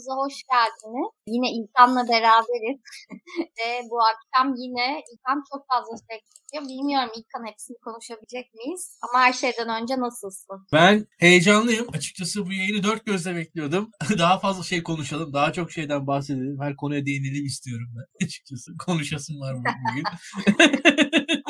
Nabız'a hoş geldiniz. Yine İlkan'la beraberiz. Ve bu akşam yine İlkan çok fazla şey istiyor. Bilmiyorum İlkan hepsini konuşabilecek miyiz? Ama her şeyden önce nasılsın? Ben heyecanlıyım. Açıkçası bu yayını dört gözle bekliyordum. daha fazla şey konuşalım. Daha çok şeyden bahsedelim. Her konuya değinelim istiyorum ben. Açıkçası konuşasım var bugün.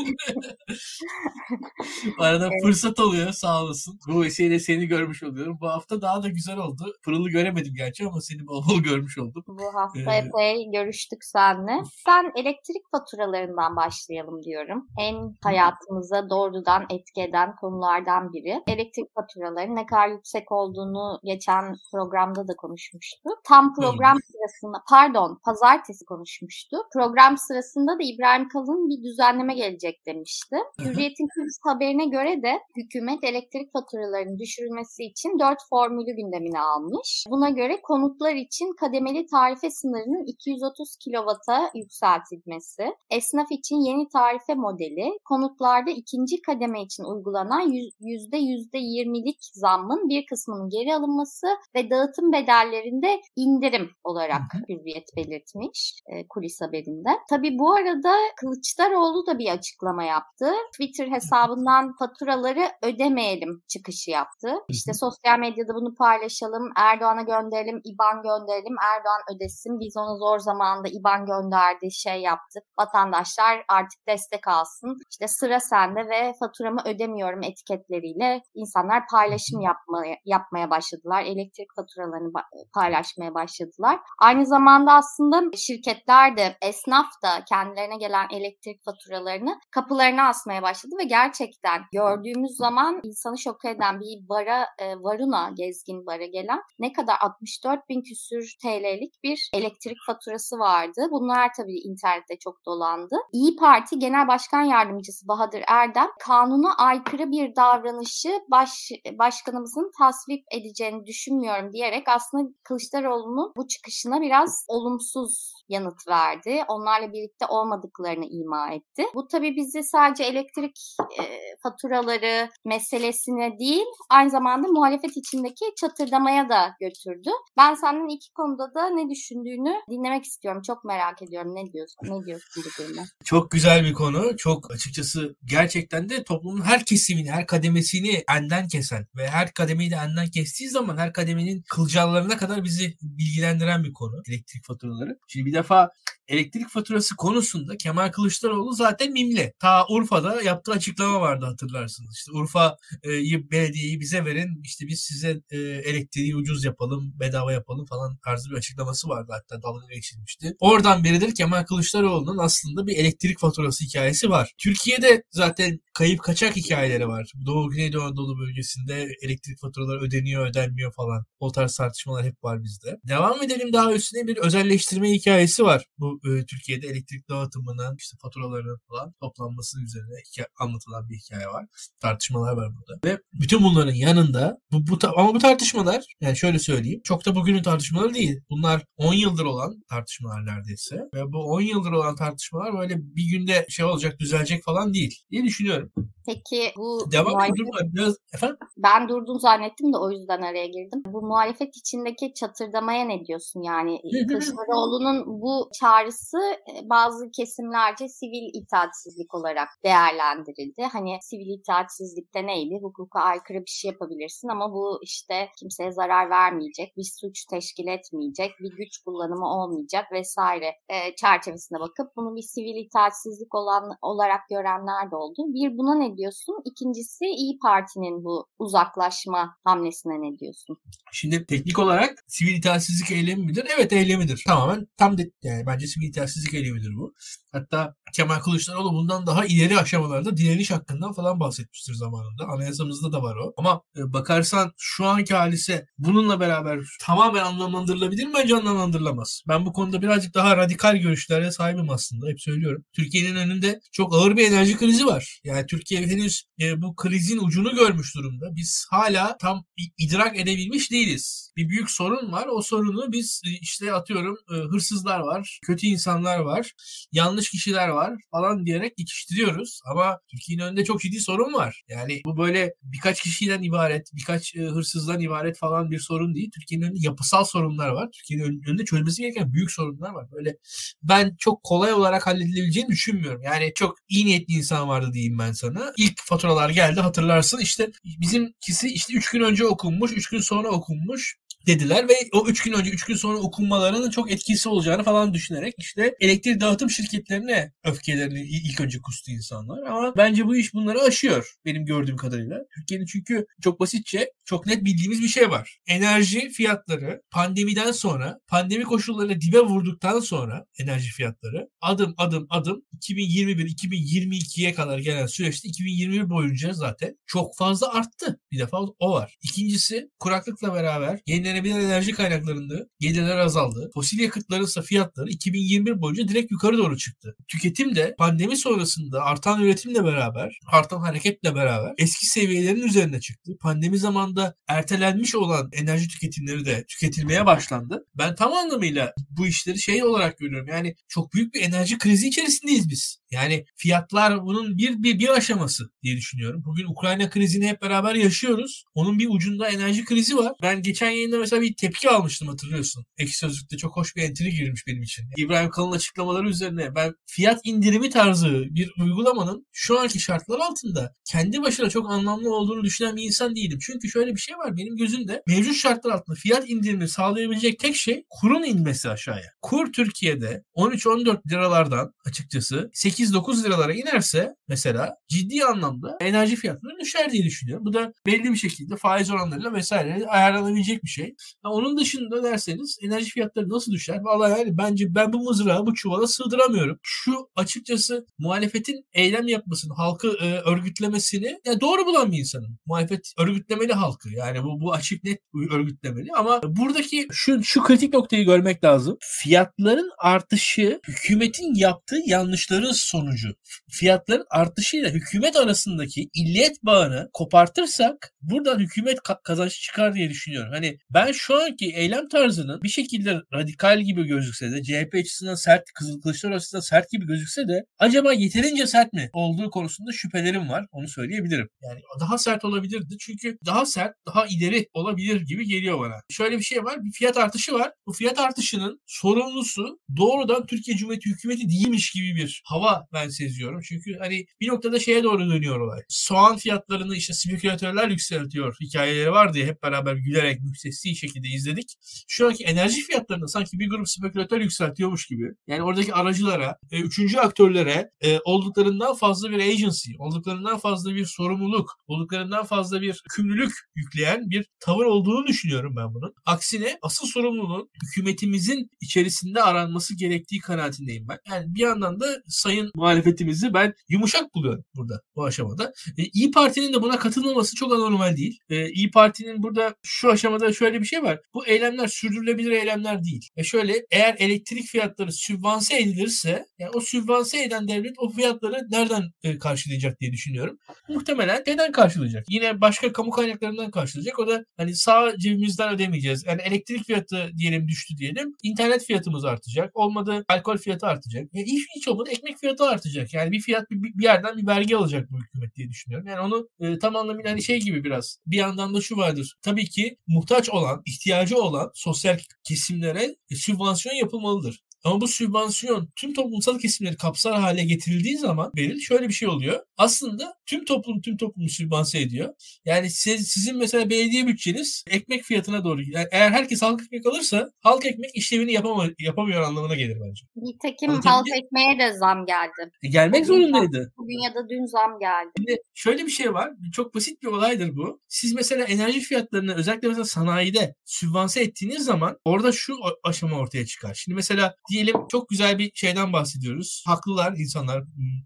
Arada evet. fırsat oluyor sağ olasın. Bu vesileyle seni görmüş oluyorum. Bu hafta daha da güzel oldu. Pırıl'ı göremedim gerçi ama seni bol bol görmüş oldum. Bu hafta ee... epey görüştük seninle. Ben elektrik faturalarından başlayalım diyorum. En hayatımıza doğrudan etki eden konulardan biri. Elektrik faturaları ne kadar yüksek olduğunu geçen programda da konuşmuştuk. Tam program Doğru. sırasında pardon pazartesi konuşmuştu. Program sırasında da İbrahim Kalın bir düzenleme gelecek demişti. Hürriyet'in Kıbrıs haberine göre de hükümet elektrik faturalarının düşürülmesi için 4 formülü gündemine almış. Buna göre konutlar için kademeli tarife sınırının 230 kilovata yükseltilmesi, esnaf için yeni tarife modeli, konutlarda ikinci kademe için uygulanan %20'lik zammın bir kısmının geri alınması ve dağıtım bedellerinde indirim olarak Hürriyet belirtmiş e, kulis haberinde. Tabii bu arada Kılıçdaroğlu da bir açıklama yaptı. Twitter hesabından faturaları ödemeyelim çıkışı yaptı. İşte sosyal medyada bunu paylaşalım, Erdoğan'a gönderelim, IBAN gönderelim, Erdoğan ödesin. Biz ona zor zamanda IBAN gönderdi, şey yaptık. Vatandaşlar artık destek alsın. İşte sıra sende ve faturamı ödemiyorum etiketleriyle insanlar paylaşım yapmaya, yapmaya başladılar. Elektrik faturalarını paylaşmaya başladılar. Aynı zamanda aslında şirketler de, esnaf da kendilerine gelen elektrik faturalarını kapılarına asmaya başladı ve gerçekten gördüğümüz zaman insanı şok eden bir bara, e, Varuna gezgin bara gelen ne kadar 64 bin küsür TL'lik bir elektrik faturası vardı. Bunlar tabii internette çok dolandı. İyi Parti Genel Başkan Yardımcısı Bahadır Erdem kanuna aykırı bir davranışı baş, başkanımızın tasvip edeceğini düşünmüyorum diyerek aslında Kılıçdaroğlu'nun bu çıkışına biraz olumsuz yanıt verdi. Onlarla birlikte olmadıklarını ima etti. Bu tabii bizi sadece elektrik e, faturaları meselesine değil aynı zamanda muhalefet içindeki çatırdamaya da götürdü. Ben senden iki konuda da ne düşündüğünü dinlemek istiyorum. Çok merak ediyorum. Ne diyorsun? Ne diyorsun bu duruma? Çok güzel bir konu. Çok açıkçası gerçekten de toplumun her kesimini, her kademesini enden kesen ve her kademeyi de enden kestiği zaman her kademenin kılcallarına kadar bizi bilgilendiren bir konu elektrik faturaları. Şimdi bir defa elektrik faturası konusunda Kemal Kılıçdaroğlu zaten mimli. Ta Urfa'da yaptığı açıklama vardı hatırlarsınız. İşte Urfa'yı belediyeyi bize verin işte biz size e, elektriği ucuz yapalım bedava yapalım falan tarzı bir açıklaması vardı hatta dalga geçilmişti. Oradan beridir Kemal Kılıçdaroğlu'nun aslında bir elektrik faturası hikayesi var. Türkiye'de zaten kayıp kaçak hikayeleri var. Doğu Güneydoğu Anadolu bölgesinde elektrik faturaları ödeniyor ödenmiyor falan. O tarz tartışmalar hep var bizde. Devam edelim daha üstüne bir özelleştirme hikayesi var. Bu e, Türkiye'de elektrik dağıtımının işte faturalarının falan toplanması üzerine hikaye, anlatılan bir hikaye var. Tartışmalar var burada. Ve bütün bunların yanında bu, bu ama bu tartışmalar yani şöyle söyleyeyim çok da bugünün tartışmaları değil. Bunlar 10 yıldır olan tartışmalar neredeyse. Ve bu 10 yıldır olan tartışmalar böyle bir günde şey olacak düzelecek falan değil diye düşünüyorum. Peki bu Devam muhalefet... biraz efendim? Ben durdum zannettim de o yüzden araya girdim. Bu muhalefet içindeki çatırdamaya ne diyorsun? Yani Kılıçdaroğlu'nun bu çağrısı e, bazı kesimlerce sivil itaatsizlik olarak değerlendirildi. Hani sivil itaatsizlikte neydi? Hukuka aykırı bir şey yapabilirsin ama bu işte kimseye zarar vermeyecek, bir suç teşkil etmeyecek, bir güç kullanımı olmayacak vesaire e, çerçevesine bakıp bunu bir sivil itaatsizlik olan olarak görenler de oldu. Bir buna ne diyorsun? İkincisi İyi Parti'nin bu uzaklaşma hamlesine ne diyorsun? Şimdi teknik olarak sivil itaatsizlik eylemi midir? Evet eylemidir. Tamamen tam de, yani bence sivil itaatsizlik eylemidir bu. Hatta Kemal Kılıçdaroğlu bundan daha ileri aşamalarda direniş hakkından falan bahsetmiştir zamanında. Anayasamızda da var o. Ama e, bakarsan şu anki halise bununla beraber tamamen anlamlandırılabilir mi? Bence anlamlandırılamaz. Ben bu konuda birazcık daha radikal görüşlere sahibim aslında. Hep söylüyorum. Türkiye'nin önünde çok ağır bir enerji krizi var. Yani Türkiye henüz e, bu krizin ucunu görmüş durumda. Biz hala tam idrak edebilmiş değiliz. Bir büyük sorun var. O sorunu biz e, işte atıyorum hırsızlar var, kötü insanlar var, yanlış kişiler var falan diyerek geçiştiriyoruz. Ama Türkiye'nin önünde çok ciddi sorun var. Yani bu böyle birkaç kişiden ibaret, birkaç e, hırsızdan ibaret falan bir sorun değil. Türkiye'nin önünde yapısal sorunlar var. Türkiye'nin önünde çözmesi gereken büyük sorunlar var. Böyle ben çok kolay olarak halledilebileceğini düşünmüyorum. Yani çok iyi niyetli insan vardı diyeyim ben sana. İlk faturalar geldi hatırlarsın. İşte bizimkisi işte 3 gün önce okunmuş, 3 gün sonra okunmuş dediler ve o 3 gün önce 3 gün sonra okunmalarının çok etkisi olacağını falan düşünerek işte elektrik dağıtım şirketlerine öfkelerini ilk önce kustu insanlar ama bence bu iş bunları aşıyor benim gördüğüm kadarıyla. Türkiye'nin çünkü çok basitçe çok net bildiğimiz bir şey var. Enerji fiyatları pandemiden sonra pandemi koşullarıyla dibe vurduktan sonra enerji fiyatları adım adım adım 2021-2022'ye kadar gelen süreçte 2021 boyunca zaten çok fazla arttı. Bir defa o var. İkincisi kuraklıkla beraber yeni yenilenebilir enerji kaynaklarında gelirler azaldı. Fosil yakıtların ise fiyatları 2021 boyunca direkt yukarı doğru çıktı. Tüketim de pandemi sonrasında artan üretimle beraber, artan hareketle beraber eski seviyelerin üzerine çıktı. Pandemi zamanında ertelenmiş olan enerji tüketimleri de tüketilmeye başlandı. Ben tam anlamıyla bu işleri şey olarak görüyorum. Yani çok büyük bir enerji krizi içerisindeyiz biz. Yani fiyatlar bunun bir, bir, bir aşaması diye düşünüyorum. Bugün Ukrayna krizini hep beraber yaşıyoruz. Onun bir ucunda enerji krizi var. Ben geçen yayında mesela bir tepki almıştım hatırlıyorsun. Ek Sözlük'te çok hoş bir entry girmiş benim için. İbrahim Kalın açıklamaları üzerine ben fiyat indirimi tarzı bir uygulamanın şu anki şartlar altında kendi başına çok anlamlı olduğunu düşünen bir insan değilim. Çünkü şöyle bir şey var benim gözümde mevcut şartlar altında fiyat indirimi sağlayabilecek tek şey kurun inmesi aşağıya. Kur Türkiye'de 13-14 liralardan açıkçası 8-9 liralara inerse mesela ciddi anlamda enerji fiyatları düşer diye düşünüyorum. Bu da belli bir şekilde faiz oranlarıyla vesaire ayarlanabilecek bir şey. Onun dışında derseniz enerji fiyatları nasıl düşer? Vallahi yani bence ben bu mızrağı bu çuvala sığdıramıyorum. Şu açıkçası muhalefetin eylem yapmasını, halkı e, örgütlemesini yani doğru bulan bir insanım. Muhalefet örgütlemeli halkı. Yani bu, bu açık net örgütlemeli ama buradaki şu, şu kritik noktayı görmek lazım. Fiyatların artışı hükümetin yaptığı yanlışların sonucu. Fiyatların artışıyla hükümet arasındaki illiyet bağını kopartırsak buradan hükümet kazanç çıkar diye düşünüyorum. Hani ben şu anki eylem tarzının bir şekilde radikal gibi gözükse de CHP açısından sert, Kızıl Kılıçlar açısından sert gibi gözükse de acaba yeterince sert mi olduğu konusunda şüphelerim var. Onu söyleyebilirim. Yani daha sert olabilirdi çünkü daha sert, daha ileri olabilir gibi geliyor bana. Şöyle bir şey var. Bir fiyat artışı var. Bu fiyat artışının sorumlusu doğrudan Türkiye Cumhuriyeti hükümeti değilmiş gibi bir hava ben seziyorum. Çünkü hani bir noktada şeye doğru dönüyor olay. Soğan fiyatlarını işte spekülatörler yükseltiyor. Hikayeleri vardı ya hep beraber gülerek müstesni şekilde izledik. Şu anki enerji fiyatlarını sanki bir grup spekülatör yükseltiyormuş gibi. Yani oradaki aracılara, e, üçüncü aktörlere e, olduklarından fazla bir agency, olduklarından fazla bir sorumluluk, olduklarından fazla bir kümlülük yükleyen bir tavır olduğunu düşünüyorum ben bunun. Aksine asıl sorumluluğun hükümetimizin içerisinde aranması gerektiği kanaatindeyim ben. Yani bir yandan da sayın muhalefetimizi ben yumuşak buluyorum burada bu aşamada. E, İyi Parti'nin de buna katılmaması çok anormal değil. E, İyi Parti'nin burada şu aşamada şöyle bir şey var. Bu eylemler sürdürülebilir eylemler değil. E şöyle eğer elektrik fiyatları sübvanse edilirse yani o sübvanse eden devlet o fiyatları nereden e, karşılayacak diye düşünüyorum. Muhtemelen neden karşılayacak? Yine başka kamu kaynaklarından karşılayacak. O da hani sağ cebimizden ödemeyeceğiz. Yani elektrik fiyatı diyelim düştü diyelim. İnternet fiyatımız artacak. Olmadı alkol fiyatı artacak. Yani hiç, hiç olmadı ekmek fiyatı artacak. Yani bir fiyat bir, bir yerden bir vergi alacak bu hükümet diye düşünüyorum. Yani onu e, tam anlamıyla hani şey gibi biraz. Bir yandan da şu vardır. Tabii ki muhtaç olan, ihtiyacı olan sosyal kesimlere sübvansiyon yapılmalıdır. Ama bu sübvansiyon tüm toplumsal kesimleri kapsar hale getirildiği zaman Beril şöyle bir şey oluyor. Aslında tüm toplum tüm toplumu sübvanse ediyor. Yani siz, sizin mesela belediye bütçeniz ekmek fiyatına doğru. Yani eğer herkes halk ekmek alırsa halk ekmek işlevini yapama, yapamıyor anlamına gelir bence. Nitekim halk ekmeğe de zam geldi. E, gelmek bugün zorundaydı. Bugün ya da dün zam geldi. Şimdi şöyle bir şey var. Çok basit bir olaydır bu. Siz mesela enerji fiyatlarını özellikle mesela sanayide sübvanse ettiğiniz zaman orada şu aşama ortaya çıkar. Şimdi mesela diyelim çok güzel bir şeyden bahsediyoruz. Haklılar insanlar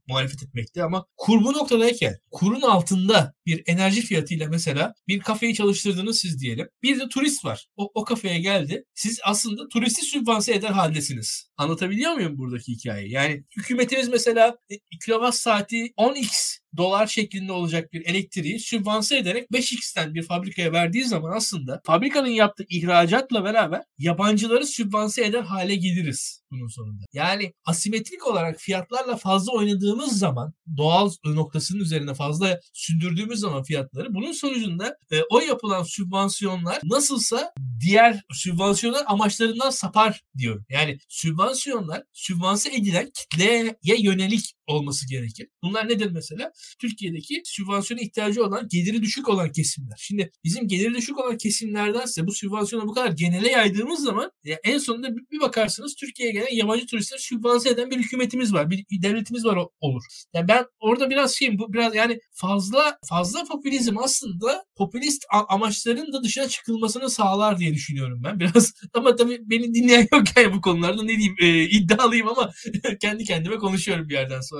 muhalefet etmekte ama kur bu noktadayken kurun altında bir enerji fiyatıyla mesela bir kafeyi çalıştırdınız siz diyelim. Bir de turist var. O, o kafeye geldi. Siz aslında turisti sübvanse eder haldesiniz. Anlatabiliyor muyum buradaki hikayeyi? Yani hükümetimiz mesela e, kilowatt saati 10x dolar şeklinde olacak bir elektriği sübvanse ederek 5x'ten bir fabrikaya verdiği zaman aslında fabrikanın yaptığı ihracatla beraber yabancıları sübvanse eder hale geliriz bunun sonunda. Yani asimetrik olarak fiyatlarla fazla oynadığımız zaman doğal noktasının üzerine fazla sündürdüğümüz zaman fiyatları bunun sonucunda e, o yapılan sübvansiyonlar nasılsa diğer sübvansiyonlar amaçlarından sapar diyorum. Yani sübvansiyonlar sübvanse edilen kitleye yönelik olması gerekir. Bunlar nedir mesela? Türkiye'deki sübvansiyona ihtiyacı olan, geliri düşük olan kesimler. Şimdi bizim geliri düşük olan kesimlerdense bu sübvansiyonu bu kadar genele yaydığımız zaman ya en sonunda bir bakarsınız Türkiye'ye gelen yabancı turistleri sübvanse eden bir hükümetimiz var, bir, devletimiz var olur. Yani ben orada biraz şeyim bu biraz yani fazla fazla popülizm aslında popülist amaçların da dışına çıkılmasını sağlar diye düşünüyorum ben biraz. Ama tabii beni dinleyen yok yani bu konularda ne diyeyim e, iddialıyım ama kendi kendime konuşuyorum bir yerden sonra.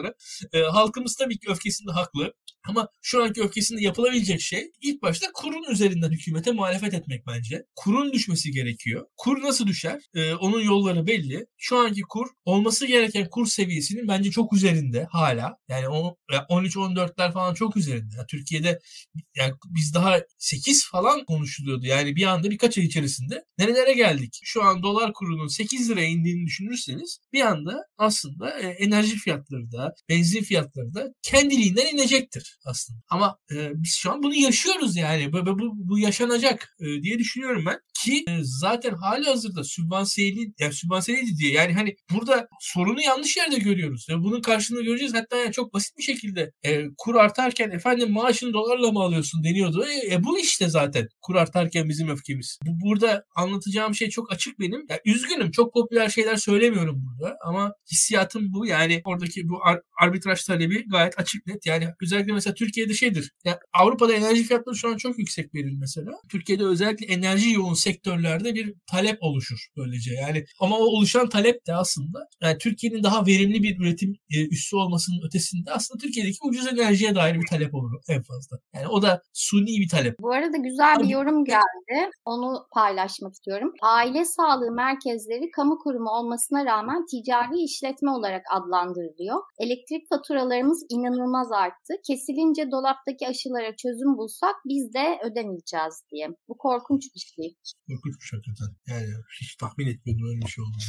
E, halkımız tabii ki öfkesinde haklı. Ama şu anki öfkesinde yapılabilecek şey ilk başta kurun üzerinden hükümete muhalefet etmek bence. Kurun düşmesi gerekiyor. Kur nasıl düşer? Ee, onun yolları belli. Şu anki kur olması gereken kur seviyesinin bence çok üzerinde hala. Yani 13-14'ler falan çok üzerinde. Yani Türkiye'de yani biz daha 8 falan konuşuluyordu. Yani bir anda birkaç ay içerisinde nerelere geldik? Şu an dolar kurunun 8 liraya indiğini düşünürseniz bir anda aslında e, enerji fiyatları da, benzin fiyatları da kendiliğinden inecektir aslında. Ama e, biz şu an bunu yaşıyoruz yani. Bu, bu, bu yaşanacak e, diye düşünüyorum ben. Ki e, zaten hali hazırda sübvansiyeli, yani sübvansiyeliydi diye. Yani hani burada sorunu yanlış yerde görüyoruz. ve bunun karşılığını göreceğiz. Hatta yani çok basit bir şekilde e, kur artarken efendim maaşını dolarla mı alıyorsun deniyordu. E, e bu işte zaten kur artarken bizim öfkemiz. Bu, burada anlatacağım şey çok açık benim. Ya, üzgünüm çok popüler şeyler söylemiyorum burada ama hissiyatım bu. Yani oradaki bu ar- arbitraj talebi gayet açık net. Yani özellikle mesela Türkiye'de şeydir. Yani Avrupa'da enerji fiyatları şu an çok yüksek verir mesela. Türkiye'de özellikle enerji yoğun sektörlerde bir talep oluşur böylece. Yani ama o oluşan talep de aslında yani Türkiye'nin daha verimli bir üretim e, üssü olmasının ötesinde aslında Türkiye'deki ucuz enerjiye dair bir talep olur en fazla. Yani o da suni bir talep. Bu arada güzel bir yorum geldi. Onu paylaşmak istiyorum. Aile sağlığı merkezleri kamu kurumu olmasına rağmen ticari işletme olarak adlandırılıyor. Elektrik faturalarımız inanılmaz arttı. Kesilince dolaptaki aşılara çözüm bulsak biz de ödemeyeceğiz diye. Bu korkunç bir şey. Korkunç bir şey hakikaten. Yani hiç tahmin etmiyordum öyle bir şey olduğunu.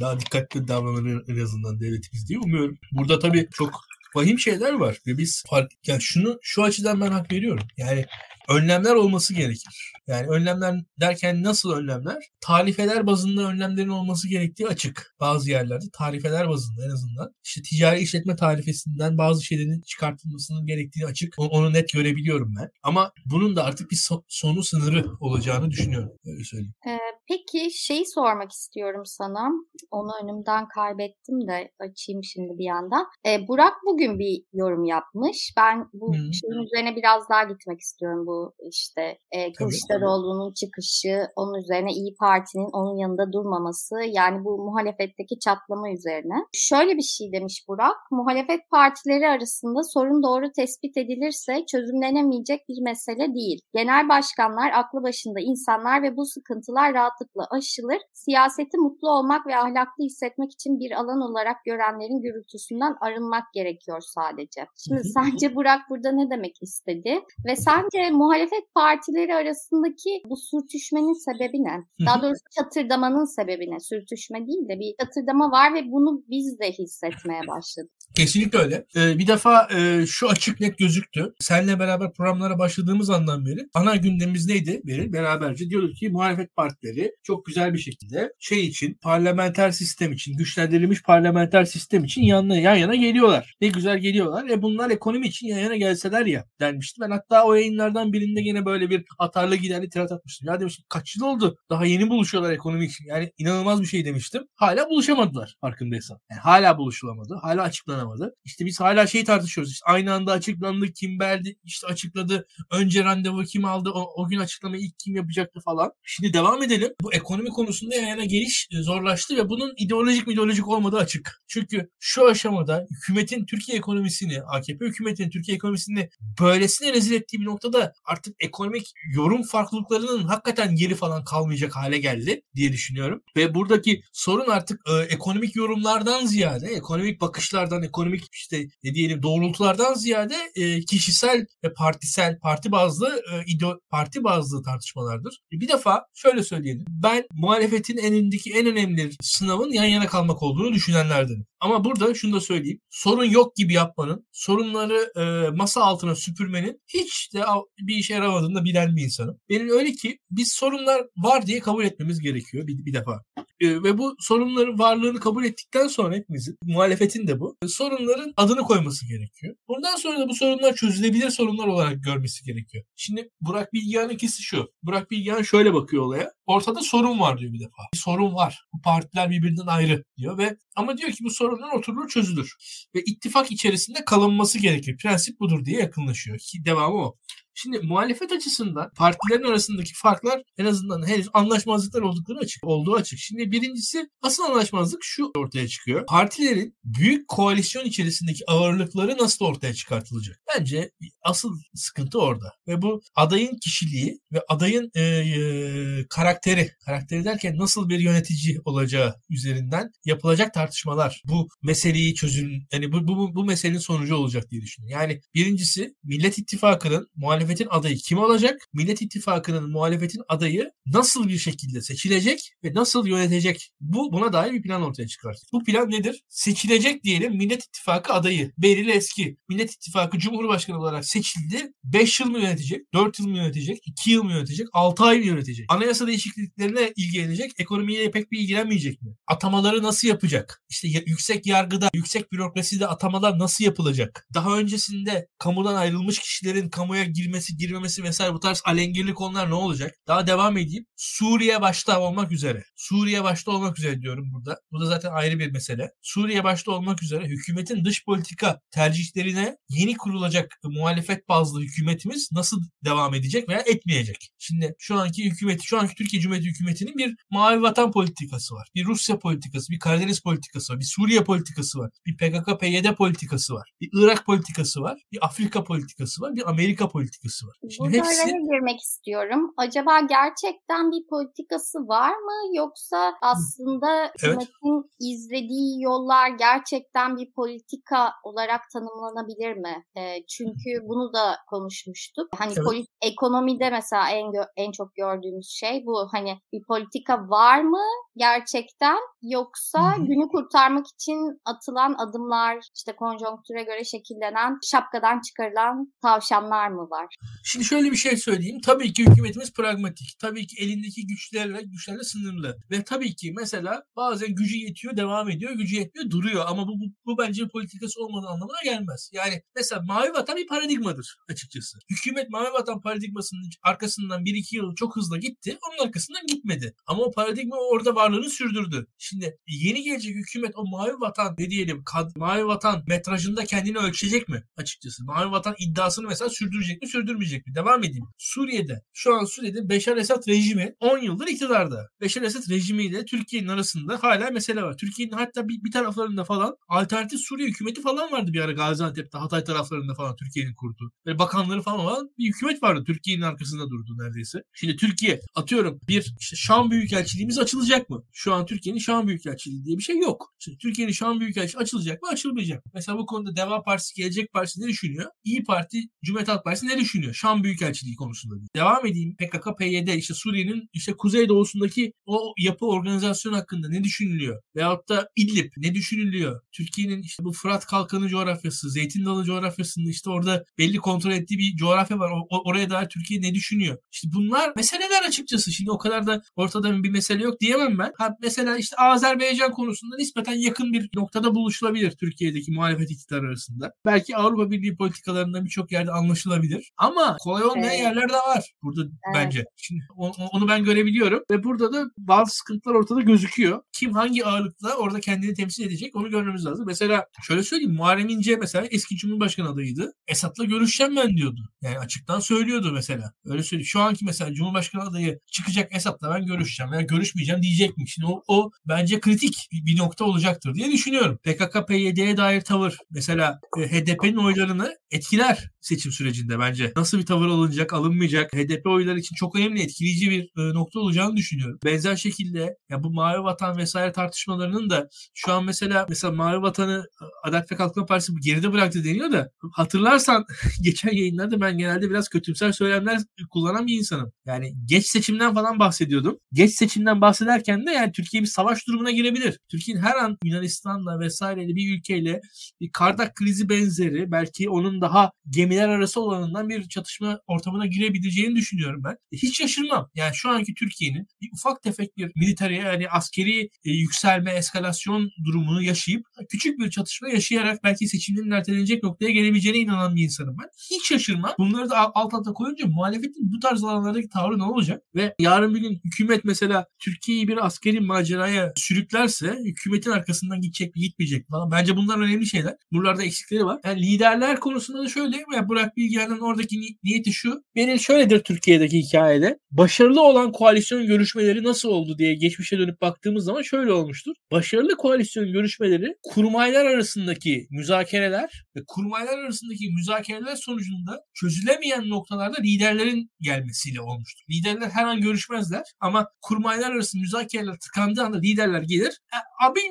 Daha dikkatli davranır en azından devletimiz diye umuyorum. Burada tabii çok vahim şeyler var ve biz fark yani şunu şu açıdan ben hak veriyorum. Yani önlemler olması gerekir. Yani önlemler derken nasıl önlemler? Tarifeler bazında önlemlerin olması gerektiği açık. Bazı yerlerde tarifeler bazında en azından. İşte ticari işletme tarifesinden bazı şeylerin çıkartılmasının gerektiği açık. Onu net görebiliyorum ben. Ama bunun da artık bir so- sonu sınırı olacağını düşünüyorum. Öyle söyleyeyim. Ee, peki şeyi sormak istiyorum sana. Onu önümden kaybettim de açayım şimdi bir yandan. Ee, Burak bugün bir yorum yapmış. Ben bu hmm. şeyin üzerine biraz daha gitmek istiyorum bu bu işte e, Kılıçdaroğlu'nun çıkışı, onun üzerine İyi Parti'nin onun yanında durmaması yani bu muhalefetteki çatlama üzerine. Şöyle bir şey demiş Burak, muhalefet partileri arasında sorun doğru tespit edilirse çözümlenemeyecek bir mesele değil. Genel başkanlar aklı başında insanlar ve bu sıkıntılar rahatlıkla aşılır. Siyaseti mutlu olmak ve ahlaklı hissetmek için bir alan olarak görenlerin gürültüsünden arınmak gerekiyor sadece. Şimdi sence Burak burada ne demek istedi? Ve sence muhalefet partileri arasındaki bu sürtüşmenin sebebi ne? Daha doğrusu çatırdamanın sebebi ne? Sürtüşme değil de bir çatırdama var ve bunu biz de hissetmeye başladık. Kesinlikle öyle. Ee, bir defa e, şu açık net gözüktü. Seninle beraber programlara başladığımız andan beri ana gündemimiz neydi? Beri beraberce diyorduk ki muhalefet partileri çok güzel bir şekilde şey için parlamenter sistem için güçlendirilmiş parlamenter sistem için yan, yan yana geliyorlar. Ne güzel geliyorlar. E bunlar ekonomi için yan yana gelseler ya denmişti. Ben hatta o yayınlardan birinde yine böyle bir atarlı giderli tirat atmıştım. Ya demiştim kaç yıl oldu? Daha yeni buluşuyorlar ekonomi için. Yani inanılmaz bir şey demiştim. Hala buluşamadılar farkındaysan. Yani hala buluşulamadı. Hala açıklanamadı. İşte biz hala şeyi tartışıyoruz. İşte aynı anda açıklandı. Kim verdi? işte açıkladı. Önce randevu kim aldı? O, o gün açıklamayı ilk kim yapacaktı falan. Şimdi devam edelim. Bu ekonomi konusunda yana geliş zorlaştı ve bunun ideolojik ideolojik olmadığı açık. Çünkü şu aşamada hükümetin Türkiye ekonomisini, AKP hükümetinin Türkiye ekonomisini böylesine rezil ettiği bir noktada artık ekonomik yorum farklılıklarının hakikaten geri falan kalmayacak hale geldi diye düşünüyorum. Ve buradaki sorun artık e, ekonomik yorumlardan ziyade, ekonomik bakışlardan, ekonomik işte ne diyelim doğrultulardan ziyade e, kişisel ve partisel, parti bazlı e, ideo, parti bazlı tartışmalardır. E, bir defa şöyle söyleyelim. Ben muhalefetin enindeki en önemli sınavın yan yana kalmak olduğunu düşünenlerdenim. Ama burada şunu da söyleyeyim. Sorun yok gibi yapmanın, sorunları e, masa altına süpürmenin hiç de bir işe yaramadığını da bilen bir insanım. Benim öyle ki biz sorunlar var diye kabul etmemiz gerekiyor bir, bir defa. E, ve bu sorunların varlığını kabul ettikten sonra hepimizin, muhalefetin de bu, sorunların adını koyması gerekiyor. Bundan sonra da bu sorunlar çözülebilir sorunlar olarak görmesi gerekiyor. Şimdi Burak Bilgehan'ın ikisi şu. Burak Bilgehan şöyle bakıyor olaya. Ortada sorun var diyor bir defa. Bir sorun var. Bu partiler birbirinden ayrı diyor ve ama diyor ki bu sorunlar oturulur çözülür. Ve ittifak içerisinde kalınması gerekir. Prensip budur diye yakınlaşıyor. Ki devamı o. Şimdi muhalefet açısından partilerin arasındaki farklar en azından henüz anlaşmazlıklar oldukları açık, olduğu açık. Şimdi birincisi asıl anlaşmazlık şu ortaya çıkıyor. Partilerin büyük koalisyon içerisindeki ağırlıkları nasıl ortaya çıkartılacak? Bence asıl sıkıntı orada. Ve bu adayın kişiliği ve adayın e, e, karakteri, karakteri derken nasıl bir yönetici olacağı üzerinden yapılacak tartışmalar bu meseleyi çözün, yani bu, bu, bu meselenin sonucu olacak diye düşünüyorum. Yani birincisi Millet İttifakı'nın muhalefet muhalefetin adayı kim olacak? Millet İttifakı'nın muhalefetin adayı nasıl bir şekilde seçilecek ve nasıl yönetecek? Bu buna dair bir plan ortaya çıkar. Bu plan nedir? Seçilecek diyelim Millet İttifakı adayı. Beril Eski Millet İttifakı Cumhurbaşkanı olarak seçildi. 5 yıl mı yönetecek? 4 yıl mı yönetecek? 2 yıl mı yönetecek? 6 ay mı yönetecek? Anayasa değişikliklerine ilgilenecek. Ekonomiye pek bir ilgilenmeyecek mi? Atamaları nasıl yapacak? İşte yüksek yargıda, yüksek bürokraside atamalar nasıl yapılacak? Daha öncesinde kamudan ayrılmış kişilerin kamuya girme girmesi girmemesi vesaire bu tarz alengirli konular ne olacak? Daha devam edeyim. Suriye başta olmak üzere. Suriye başta olmak üzere diyorum burada. Bu da zaten ayrı bir mesele. Suriye başta olmak üzere hükümetin dış politika tercihlerine yeni kurulacak muhalefet bazlı hükümetimiz nasıl devam edecek veya etmeyecek? Şimdi şu anki hükümet, şu anki Türkiye Cumhuriyeti hükümetinin bir mavi vatan politikası var. Bir Rusya politikası, bir Karadeniz politikası var, bir Suriye politikası var, bir PKK-PYD politikası var, bir Irak politikası var, bir Afrika politikası var, bir Amerika politikası politikası var. Şimdi Burada hepsi... girmek istiyorum. Acaba gerçekten bir politikası var mı? Yoksa aslında hükümetin evet. izlediği yollar gerçekten bir politika olarak tanımlanabilir mi? E, çünkü bunu da konuşmuştuk. Hani evet. polit ekonomide mesela en en çok gördüğümüz şey bu. Hani bir politika var mı gerçekten? Yoksa Hı-hı. günü kurtarmak için atılan adımlar, işte konjonktüre göre şekillenen, şapkadan çıkarılan tavşanlar mı var? Şimdi şöyle bir şey söyleyeyim. Tabii ki hükümetimiz pragmatik. Tabii ki elindeki güçlerle güçlerle sınırlı. Ve tabii ki mesela bazen gücü yetiyor, devam ediyor, gücü yetmiyor, duruyor. Ama bu, bu, bu bence politikası olmadığı anlamına gelmez. Yani mesela Mavi Vatan bir paradigmadır açıkçası. Hükümet Mavi Vatan paradigmasının arkasından 1-2 yıl çok hızlı gitti. Onun arkasından gitmedi. Ama o paradigma orada varlığını sürdürdü. Şimdi yeni gelecek hükümet o Mavi Vatan ne diyelim kad, Mavi Vatan metrajında kendini ölçecek mi açıkçası? Mavi Vatan iddiasını mesela sürdürecek mi? Sürdürmeyecek mi? Devam edeyim. Suriye'de şu an Suriye'de Beşar Esad rejimi 10 yıldır iktidarda. Beşar Esad rejimiyle Türkiye'nin arasında hala mesele var. Türkiye'nin hatta bir, bir taraflarında falan alternatif Suriye hükümeti falan vardı bir ara Gaziantep'te Hatay taraflarında falan Türkiye'nin kurduğu. Böyle bakanları falan olan bir hükümet vardı. Türkiye'nin arkasında durdu neredeyse. Şimdi Türkiye atıyorum bir işte Şam Büyükelçiliğimiz açılacak mı? Şu an Türkiye'nin Şam Büyükelçiliği diye bir şey yok. Şimdi Türkiye'nin Şam Büyükelçiliği açılacak mı? Açılmayacak. Mesela bu konuda Deva Partisi, Gelecek Partisi ne düşünüyor? İyi Parti, Cumhuriyet Halk Partisi ne düşünüyor? Şam Büyükelçiliği konusunda. Devam edeyim. PKK, PYD işte Suriye'nin işte kuzeydoğusundaki o yapı organizasyon hakkında ne düşünülüyor? Veyahut da İdlib ne düşünülüyor? Türkiye'nin işte bu Fırat Kalkanı coğrafyası, Zeytin Dalı coğrafyasında işte orada belli kontrol ettiği bir coğrafya var. O, oraya dair Türkiye ne düşünüyor? İşte bunlar meseleler açıkçası. Şimdi o kadar da ortada bir mesele yok diyemem ben. Ha, mesela işte Azerbaycan konusunda nispeten yakın bir noktada buluşulabilir Türkiye'deki muhalefet iktidar arasında. Belki Avrupa Birliği politikalarında birçok yerde anlaşılabilir. Ama kolay olmayan evet. yerler de var burada evet. bence. Şimdi onu ben görebiliyorum ve burada da bazı sıkıntılar ortada gözüküyor. Kim hangi ağırlıkla orada kendini temsil edecek onu görmemiz lazım. Mesela şöyle söyleyeyim Muharrem İnce mesela eski Cumhurbaşkanı adayıydı. Esat'la görüşeceğim ben diyordu. Yani açıktan söylüyordu mesela. Öyle söyleyeyim. Şu anki mesela Cumhurbaşkanı adayı çıkacak Esat'la ben görüşeceğim veya görüşmeyeceğim diyecek mi? Şimdi o, o bence kritik bir nokta olacaktır diye düşünüyorum. PKK, PYD'ye dair tavır mesela e, HDP'nin oylarını etkiler seçim sürecinde bence bence. Nasıl bir tavır alınacak, alınmayacak. HDP oyları için çok önemli, etkileyici bir e, nokta olacağını düşünüyorum. Benzer şekilde ya bu Mavi Vatan vesaire tartışmalarının da şu an mesela mesela Mavi Vatan'ı Adalet ve Kalkınma Partisi geride bıraktı deniyor da hatırlarsan geçen yayınlarda ben genelde biraz kötümser söylemler kullanan bir insanım. Yani geç seçimden falan bahsediyordum. Geç seçimden bahsederken de yani Türkiye bir savaş durumuna girebilir. Türkiye'nin her an Yunanistan'la vesaireyle bir ülkeyle bir Kardak krizi benzeri belki onun daha gemiler arası olanından bir çatışma ortamına girebileceğini düşünüyorum ben. Hiç şaşırmam. Yani şu anki Türkiye'nin bir ufak tefek bir militariye yani askeri e, yükselme, eskalasyon durumunu yaşayıp küçük bir çatışma yaşayarak belki seçimlerin ertelenecek noktaya gelebileceğine inanan bir insanım ben. Hiç şaşırmam. Bunları da alt alta koyunca muhalefetin bu tarz alanlardaki tavrı ne olacak? Ve yarın bir gün hükümet mesela Türkiye'yi bir askeri maceraya sürüklerse hükümetin arkasından gidecek mi gitmeyecek mi falan. Bence bunlar önemli şeyler. Buralarda eksikleri var. Yani liderler konusunda da şöyle ya Burak Bilgehan'ın oradaki ni- niyeti şu. Benim şöyledir Türkiye'deki hikayede. Başarılı olan koalisyon görüşmeleri nasıl oldu diye geçmişe dönüp baktığımız zaman şöyle olmuştur. Başarılı koalisyon görüşmeleri kurmaylar arasındaki müzakereler ve kurmaylar arasındaki müzakereler sonucunda çözülemeyen noktalarda liderlerin gelmesiyle olmuştur. Liderler her an görüşmezler ama kurmaylar arası müzakereler tıkandığı anda liderler gelir. E,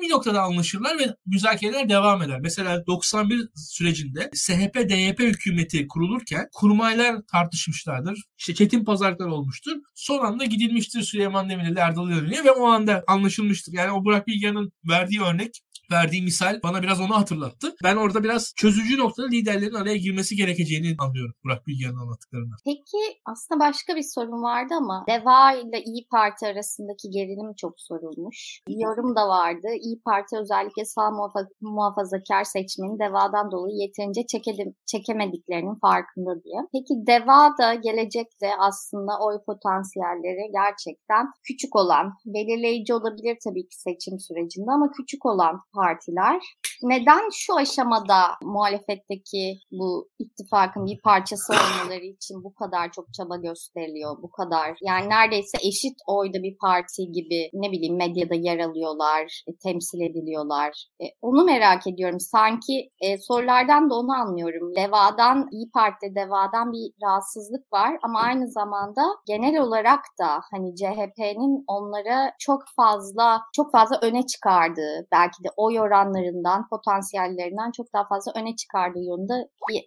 bir noktada anlaşırlar ve müzakereler devam eder. Mesela 91 sürecinde SHP-DYP hükümeti kurulurken kurmaylar tartışmışlardır. İşte çetin pazarlıklar olmuştur. Son anda gidilmiştir Süleyman Demirel'e Erdal İnönü'ye ve o anda anlaşılmıştır. Yani o Burak Bilgehan'ın verdiği örnek verdiği misal bana biraz onu hatırlattı. Ben orada biraz çözücü noktada liderlerin araya girmesi gerekeceğini anlıyorum Burak Bilgehan'ın anlattıklarından. Peki aslında başka bir sorun vardı ama DEVA ile İyi Parti arasındaki gerilim çok sorulmuş. Yorum da vardı. İyi Parti özellikle sağ muhafa- muhafazakar seçmeni DEVA'dan dolayı yeterince çekedim, çekemediklerinin farkında diye. Peki DEVA da gelecekte aslında oy potansiyelleri gerçekten küçük olan, belirleyici olabilir tabii ki seçim sürecinde ama küçük olan partiler neden şu aşamada muhalefetteki bu ittifakın bir parçası olmaları için bu kadar çok çaba gösteriliyor, bu kadar yani neredeyse eşit oyda bir parti gibi ne bileyim medyada yer alıyorlar, e, temsil ediliyorlar. E, onu merak ediyorum. Sanki e, sorulardan da onu anlıyorum. Deva'dan, İyi Parti'de Deva'dan bir rahatsızlık var ama aynı zamanda genel olarak da hani CHP'nin onlara çok fazla çok fazla öne çıkardığı belki de oy oranlarından, potansiyellerinden çok daha fazla öne çıkardığı yönünde bir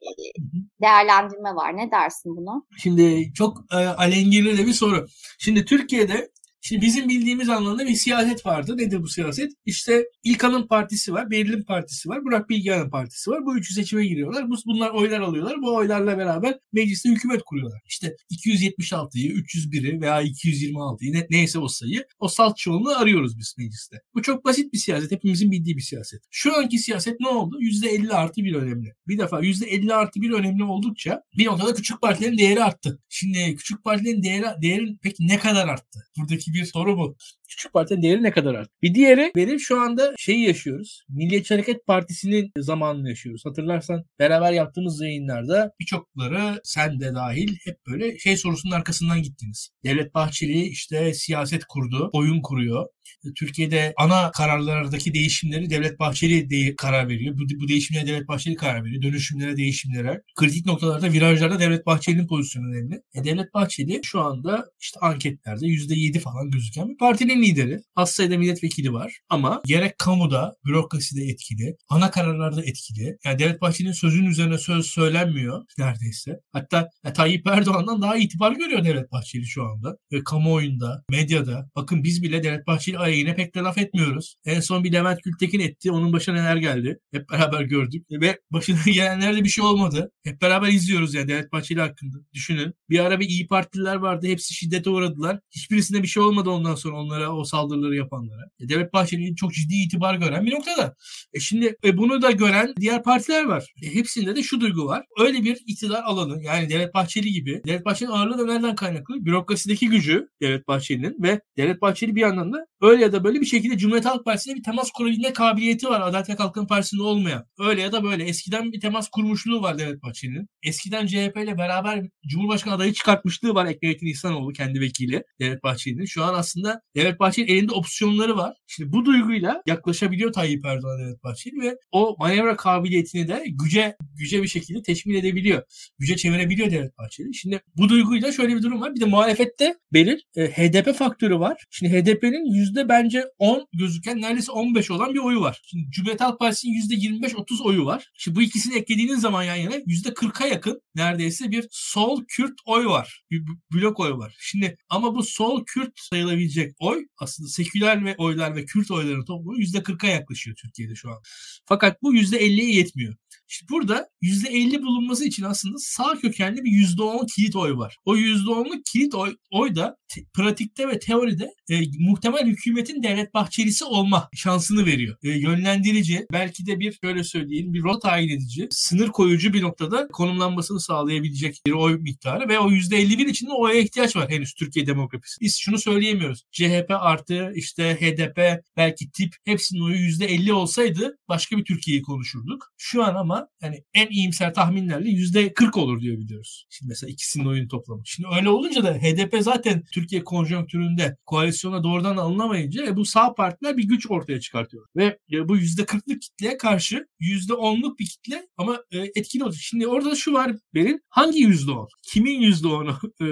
değerlendirme var. Ne dersin buna? Şimdi çok e, alengirli de bir soru. Şimdi Türkiye'de Şimdi bizim bildiğimiz anlamda bir siyaset vardı. Nedir bu siyaset? İşte İlkan'ın partisi var, Beril'in partisi var, Burak Bilgehan'ın partisi var. Bu üçü seçime giriyorlar. Bunlar oylar alıyorlar. Bu oylarla beraber mecliste hükümet kuruyorlar. İşte 276'yı, 301'i veya 226'yı ne, neyse o sayı o salt çoğunluğu arıyoruz biz mecliste. Bu çok basit bir siyaset. Hepimizin bildiği bir siyaset. Şu anki siyaset ne oldu? %50 artı bir önemli. Bir defa %50 artı bir önemli oldukça bir noktada küçük partilerin değeri arttı. Şimdi küçük partilerin değeri, değerin peki ne kadar arttı? Buradaki bir soru bu. Küçük partinin değeri ne kadar arttı? Bir diğeri benim şu anda şeyi yaşıyoruz. Milliyetçi Hareket Partisi'nin zamanını yaşıyoruz. Hatırlarsan beraber yaptığımız yayınlarda birçokları sen de dahil hep böyle şey sorusunun arkasından gittiniz. Devlet Bahçeli işte siyaset kurdu, oyun kuruyor. Türkiye'de ana kararlardaki değişimleri Devlet Bahçeli de karar veriyor. Bu, bu değişimlere Devlet Bahçeli karar veriyor. Dönüşümlere, değişimlere. Kritik noktalarda, virajlarda Devlet Bahçeli'nin pozisyonu önemli. E, Devlet Bahçeli şu anda işte anketlerde %7 falan gözüken bir partinin lideri. Az sayıda milletvekili var ama gerek kamuda, bürokraside etkili, ana kararlarda etkili. Yani Devlet Bahçeli'nin sözünün üzerine söz söylenmiyor neredeyse. Hatta ya, Tayyip Erdoğan'dan daha itibar görüyor Devlet Bahçeli şu anda. Ve kamuoyunda, medyada. Bakın biz bile Devlet Bahçeli aleyhine pek de laf etmiyoruz. En son bir Levent Gültekin etti. Onun başına neler geldi. Hep beraber gördük. Ve başına gelenlerde bir şey olmadı. Hep beraber izliyoruz yani Devlet Bahçeli hakkında. Düşünün. Bir ara bir iyi Partililer vardı. Hepsi şiddete uğradılar. Hiçbirisine bir şey olmadı ondan sonra onlara o saldırıları yapanlara. E, Devlet Bahçeli'nin çok ciddi itibar gören bir noktada. E şimdi e, bunu da gören diğer partiler var. E, hepsinde de şu duygu var. Öyle bir iktidar alanı yani Devlet Bahçeli gibi. Devlet Bahçeli'nin ağırlığı da nereden kaynaklı? Bürokrasideki gücü Devlet Bahçeli'nin ve Devlet Bahçeli bir yandan da öyle ya da böyle bir şekilde Cumhuriyet Halk Partisi'ne bir temas kurabilme kabiliyeti var. Adalet ve Kalkınma Partisi'nde olmayan. Öyle ya da böyle. Eskiden bir temas kurmuşluğu var Devlet Bahçeli'nin. Eskiden CHP ile beraber Cumhurbaşkanı adayı çıkartmışlığı var Ekrem İhsanoğlu kendi vekili Devlet Bahçeli'nin. Şu an aslında Devlet Devlet Bahçeli elinde opsiyonları var. Şimdi bu duyguyla yaklaşabiliyor Tayyip Erdoğan Devlet Bahçeli ve o manevra kabiliyetini de güce güce bir şekilde teşmil edebiliyor. Güce çevirebiliyor Devlet Bahçeli. Şimdi bu duyguyla şöyle bir durum var. Bir de muhalefette belir e, HDP faktörü var. Şimdi HDP'nin yüzde bence 10 gözüken neredeyse 15 olan bir oyu var. Şimdi Cumhuriyet Halk Partisi'nin yüzde 25-30 oyu var. Şimdi bu ikisini eklediğiniz zaman yan yana yüzde 40'a yakın neredeyse bir sol Kürt oy var. Bir blok oy var. Şimdi ama bu sol Kürt sayılabilecek oy aslında seküler ve oylar ve Kürt oyların toplamı yüzde 40'a yaklaşıyor Türkiye'de şu an. Fakat bu yüzde 50'ye yetmiyor. İşte burada %50 bulunması için aslında sağ kökenli bir %10 kilit oy var. O %10'luk kilit oy, oy da te, pratikte ve teoride e, muhtemel hükümetin Devlet Bahçelisi olma şansını veriyor. E, yönlendirici, belki de bir şöyle söyleyeyim bir rota tayin edici, sınır koyucu bir noktada konumlanmasını sağlayabilecek bir oy miktarı ve o %51 için de oya ihtiyaç var henüz Türkiye demografisi. Biz şunu söyleyemiyoruz. CHP artı işte HDP belki tip hepsinin oyu %50 olsaydı başka bir Türkiye'yi konuşurduk. Şu an ama yani en iyimser tahminlerle yüzde 40 olur diyor biliyoruz. Şimdi mesela ikisinin oyun toplamı. Şimdi öyle olunca da HDP zaten Türkiye konjonktüründe koalisyona doğrudan alınamayınca e, bu sağ partiler bir güç ortaya çıkartıyor. Ve e, bu yüzde 40'lık kitleye karşı yüzde 10'luk bir kitle ama e, etkili olacak. Şimdi orada şu var benim hangi yüzde 10? Kimin yüzde 10'u e,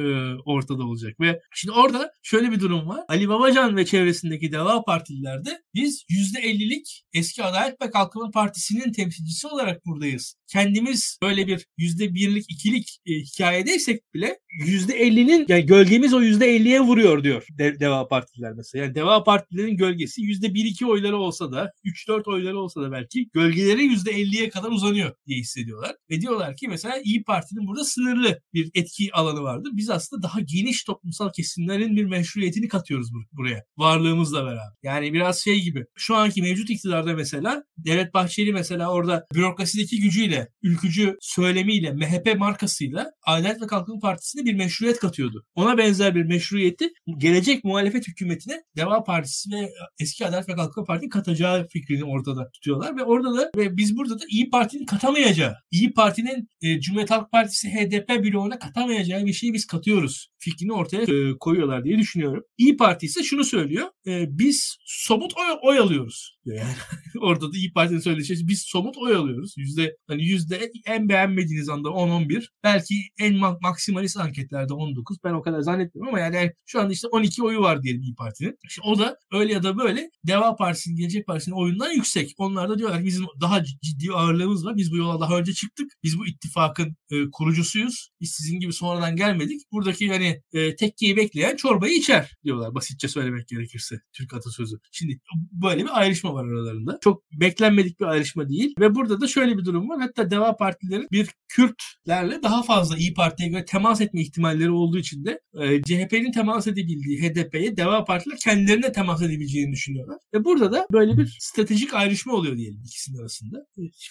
ortada olacak? Ve şimdi orada şöyle bir durum var. Ali Babacan ve çevresindeki Deva Partililerde biz yüzde 50'lik eski Adalet ve Kalkınma Partisi'nin temsilcisi olarak bu buradayız. Kendimiz böyle bir yüzde birlik, ikilik e, hikayedeysek bile yüzde ellinin yani gölgemiz o yüzde elliye vuruyor diyor De- Deva Partililer mesela. Yani Deva Partilerin gölgesi yüzde bir iki oyları olsa da, üç dört oyları olsa da belki gölgeleri yüzde elliye kadar uzanıyor diye hissediyorlar. Ve diyorlar ki mesela İyi Parti'nin burada sınırlı bir etki alanı vardır. Biz aslında daha geniş toplumsal kesimlerin bir meşruiyetini katıyoruz buraya. Varlığımızla beraber. Yani biraz şey gibi. Şu anki mevcut iktidarda mesela Devlet Bahçeli mesela orada bürokraside içindeki gücüyle, ülkücü söylemiyle, MHP markasıyla Adalet ve Kalkınma Partisi'ne bir meşruiyet katıyordu. Ona benzer bir meşruiyeti gelecek muhalefet hükümetine Deva Partisi ve eski Adalet ve Kalkınma Partisi katacağı fikrini ortada tutuyorlar ve orada da ve biz burada da İyi Parti'nin katamayacağı, İyi Parti'nin e, Cumhuriyet Halk Partisi HDP bloğuna katamayacağı bir şeyi biz katıyoruz fikrini ortaya e, koyuyorlar diye düşünüyorum. İyi Parti ise şunu söylüyor. E, biz somut oy, oy alıyoruz. Yani orada da İyi Parti'nin söylediği şey biz somut oy alıyoruz. Yüzde hani yüzde en beğenmediğiniz anda 10-11. Belki en maksimalist anketlerde 19. Ben o kadar zannetmiyorum ama yani, yani şu anda işte 12 oyu var diyelim İyi Parti'nin. İşte o da öyle ya da böyle Deva Partisi'nin, Gelecek Partisi'nin oyundan yüksek. Onlar da diyorlar ki bizim daha ciddi ağırlığımız var. Biz bu yola daha önce çıktık. Biz bu ittifakın e, kurucusuyuz. Biz sizin gibi sonradan gelmedik. Buradaki yani e, tekkeyi bekleyen çorbayı içer diyorlar basitçe söylemek gerekirse Türk atasözü. Şimdi böyle bir ayrışma aralarında. Çok beklenmedik bir ayrışma değil ve burada da şöyle bir durum var. Hatta Deva Partilerin bir Kürtlerle daha fazla İyi Parti'ye göre temas etme ihtimalleri olduğu için de e, CHP'nin temas edebildiği HDP'ye Deva Partiler kendilerine temas edebileceğini düşünüyorlar. Ve burada da böyle bir stratejik ayrışma oluyor diyelim ikisinin arasında.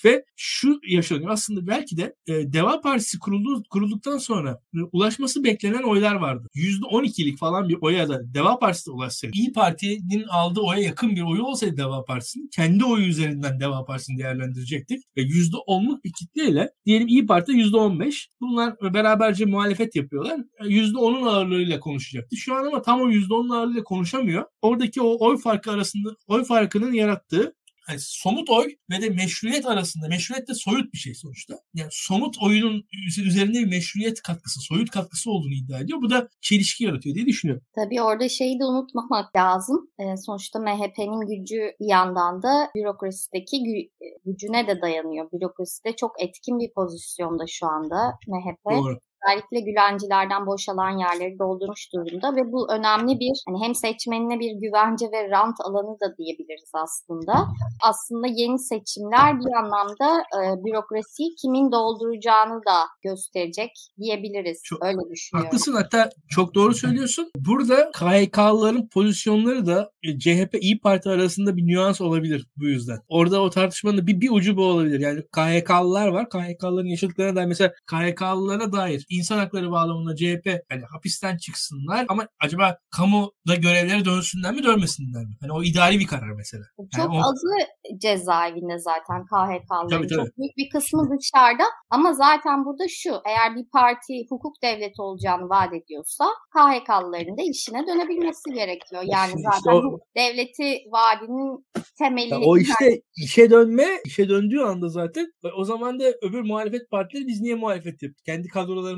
Ve şu yaşanıyor. Aslında belki de e, Deva Partisi kuruldu, kurulduktan sonra e, ulaşması beklenen oylar vardı. %12'lik falan bir oya da Deva Partisi ulaşsaydı. İyi Parti'nin aldığı oya yakın bir oyu olsaydı Deva Partisi'nin kendi oyu üzerinden Deva Partisi'ni değerlendirecektik. Ve %10'luk bir kitleyle diyelim İyi Parti %15. Bunlar beraberce muhalefet yapıyorlar. %10'un ağırlığıyla konuşacaktı. Şu an ama tam o %10'un ağırlığıyla konuşamıyor. Oradaki o oy farkı arasında oy farkının yarattığı yani somut oy ve de meşruiyet arasında meşruiyet de soyut bir şey sonuçta. Yani somut oyunun üzerinde bir meşruiyet katkısı, soyut katkısı olduğunu iddia ediyor. Bu da çelişki yaratıyor diye düşünüyorum. Tabii orada şeyi de unutmamak lazım. E, sonuçta MHP'nin gücü bir yandan da bürokrasideki gü- gücüne de dayanıyor. Bürokraside çok etkin bir pozisyonda şu anda MHP. Doğru özellikle Gülencilerden boşalan yerleri doldurmuş durumda ve bu önemli bir hani hem seçmenine bir güvence ve rant alanı da diyebiliriz aslında. Aslında yeni seçimler bir anlamda e, bürokrasiyi kimin dolduracağını da gösterecek diyebiliriz. Çok, Öyle düşünüyorum. Haklısın hatta çok doğru söylüyorsun. Burada KHK'lıların pozisyonları da e, CHP İyi Parti arasında bir nüans olabilir bu yüzden. Orada o tartışmanın bir, bir ucu bu olabilir. Yani KHK'lılar var. KHK'lıların yaşadıklarına dair mesela KHK'lılara dair insan hakları bağlamında CHP hani hapisten çıksınlar ama acaba kamuda görevlere dönsünler mi dönmesinler mi? Hani o idari bir karar mesela. Çok yani o... azı cezaevinde zaten KHK'ların. Çok büyük bir kısmı dışarıda ama zaten burada şu eğer bir parti hukuk devleti olacağını vaat ediyorsa KHK'lıların da işine dönebilmesi gerekiyor. Yani işte zaten o... devleti vaadinin temeli. Ya o işte işe dönme, işe döndüğü anda zaten o zaman da öbür muhalefet partileri biz niye muhalefet yaptık? Kendi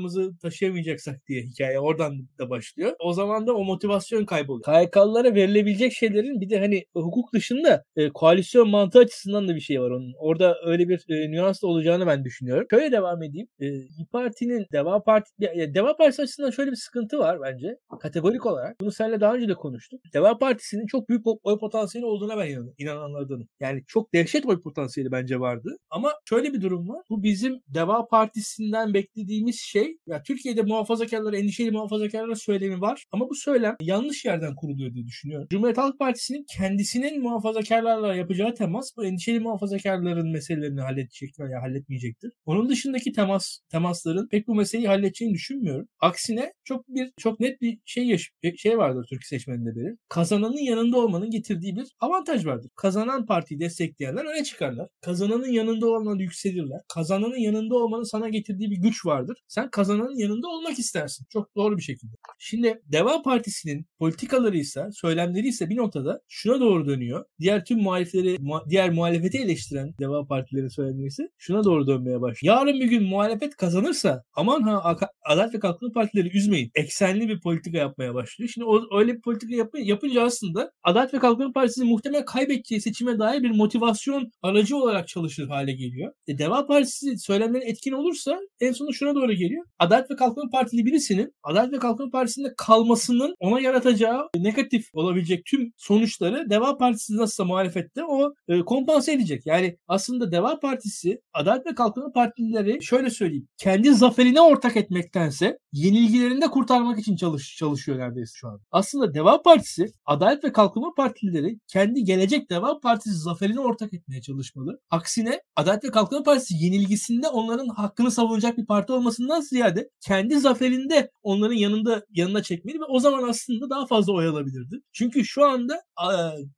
kadrolarımızı taşıyamayacaksak diye hikaye oradan da başlıyor. O zaman da o motivasyon kayboluyor. KHK'lılara verilebilecek şeylerin bir de hani hukuk dışında e, koalisyon mantığı açısından da bir şey var onun. Orada öyle bir e, nüans da olacağını ben düşünüyorum. Şöyle devam edeyim. E, İYİ Parti'nin Deva Parti Deva Partisi açısından şöyle bir sıkıntı var bence. Kategorik olarak. Bunu seninle daha önce de konuştuk. Deva Partisi'nin çok büyük oy potansiyeli olduğuna ben inananlardanım. Yani çok dehşet oy potansiyeli bence vardı. Ama şöyle bir durum var. Bu bizim Deva Partisi'nden beklediğimiz şey ya Türkiye'de muhafazakarlara, endişeli muhafazakarlara söylemi var. Ama bu söylem yanlış yerden kuruluyor diye düşünüyorum. Cumhuriyet Halk Partisi'nin kendisinin muhafazakarlarla yapacağı temas bu endişeli muhafazakarların meselelerini halledecek veya halletmeyecektir. Onun dışındaki temas temasların pek bu meseleyi halledeceğini düşünmüyorum. Aksine çok bir çok net bir şey yaş şey vardır Türk seçmeninde belir. Kazananın yanında olmanın getirdiği bir avantaj vardır. Kazanan partiyi destekleyenler öne çıkarlar. Kazananın yanında olmanı yükselirler. Kazananın yanında olmanın sana getirdiği bir güç vardır. Sen kazananın yanında olmak istersin. Çok doğru bir şekilde. Şimdi Deva Partisi'nin politikaları ise, söylemleri ise bir noktada şuna doğru dönüyor. Diğer tüm muhalifleri, diğer muhalefeti eleştiren Deva Partileri söylemleri ise şuna doğru dönmeye başlıyor. Yarın bir gün muhalefet kazanırsa aman ha Adalet ve Kalkınma Partileri üzmeyin. Eksenli bir politika yapmaya başlıyor. Şimdi o, öyle bir politika yap, yapınca aslında Adalet ve Kalkınma Partisi muhtemel kaybedeceği seçime dair bir motivasyon aracı olarak çalışır hale geliyor. E, Deva Partisi söylemlerin etkin olursa en sonunda şuna doğru geliyor. Adalet ve Kalkınma Partili birisinin Adalet ve Kalkınma Partisi'nde kalmasının ona yaratacağı negatif olabilecek tüm sonuçları Deva Partisi nasılsa muhalefette o e, kompanse edecek. Yani aslında Deva Partisi Adalet ve Kalkınma Partilileri şöyle söyleyeyim kendi zaferine ortak etmektense yenilgilerinde kurtarmak için çalış, çalışıyor neredeyse şu an. Aslında Deva Partisi Adalet ve Kalkınma Partilileri kendi gelecek Deva Partisi zaferine ortak etmeye çalışmalı. Aksine Adalet ve Kalkınma Partisi yenilgisinde onların hakkını savunacak bir parti olmasından ziyade kendi zaferinde onların yanında yanına çekmeli ve o zaman aslında daha fazla oy alabilirdi. Çünkü şu anda e,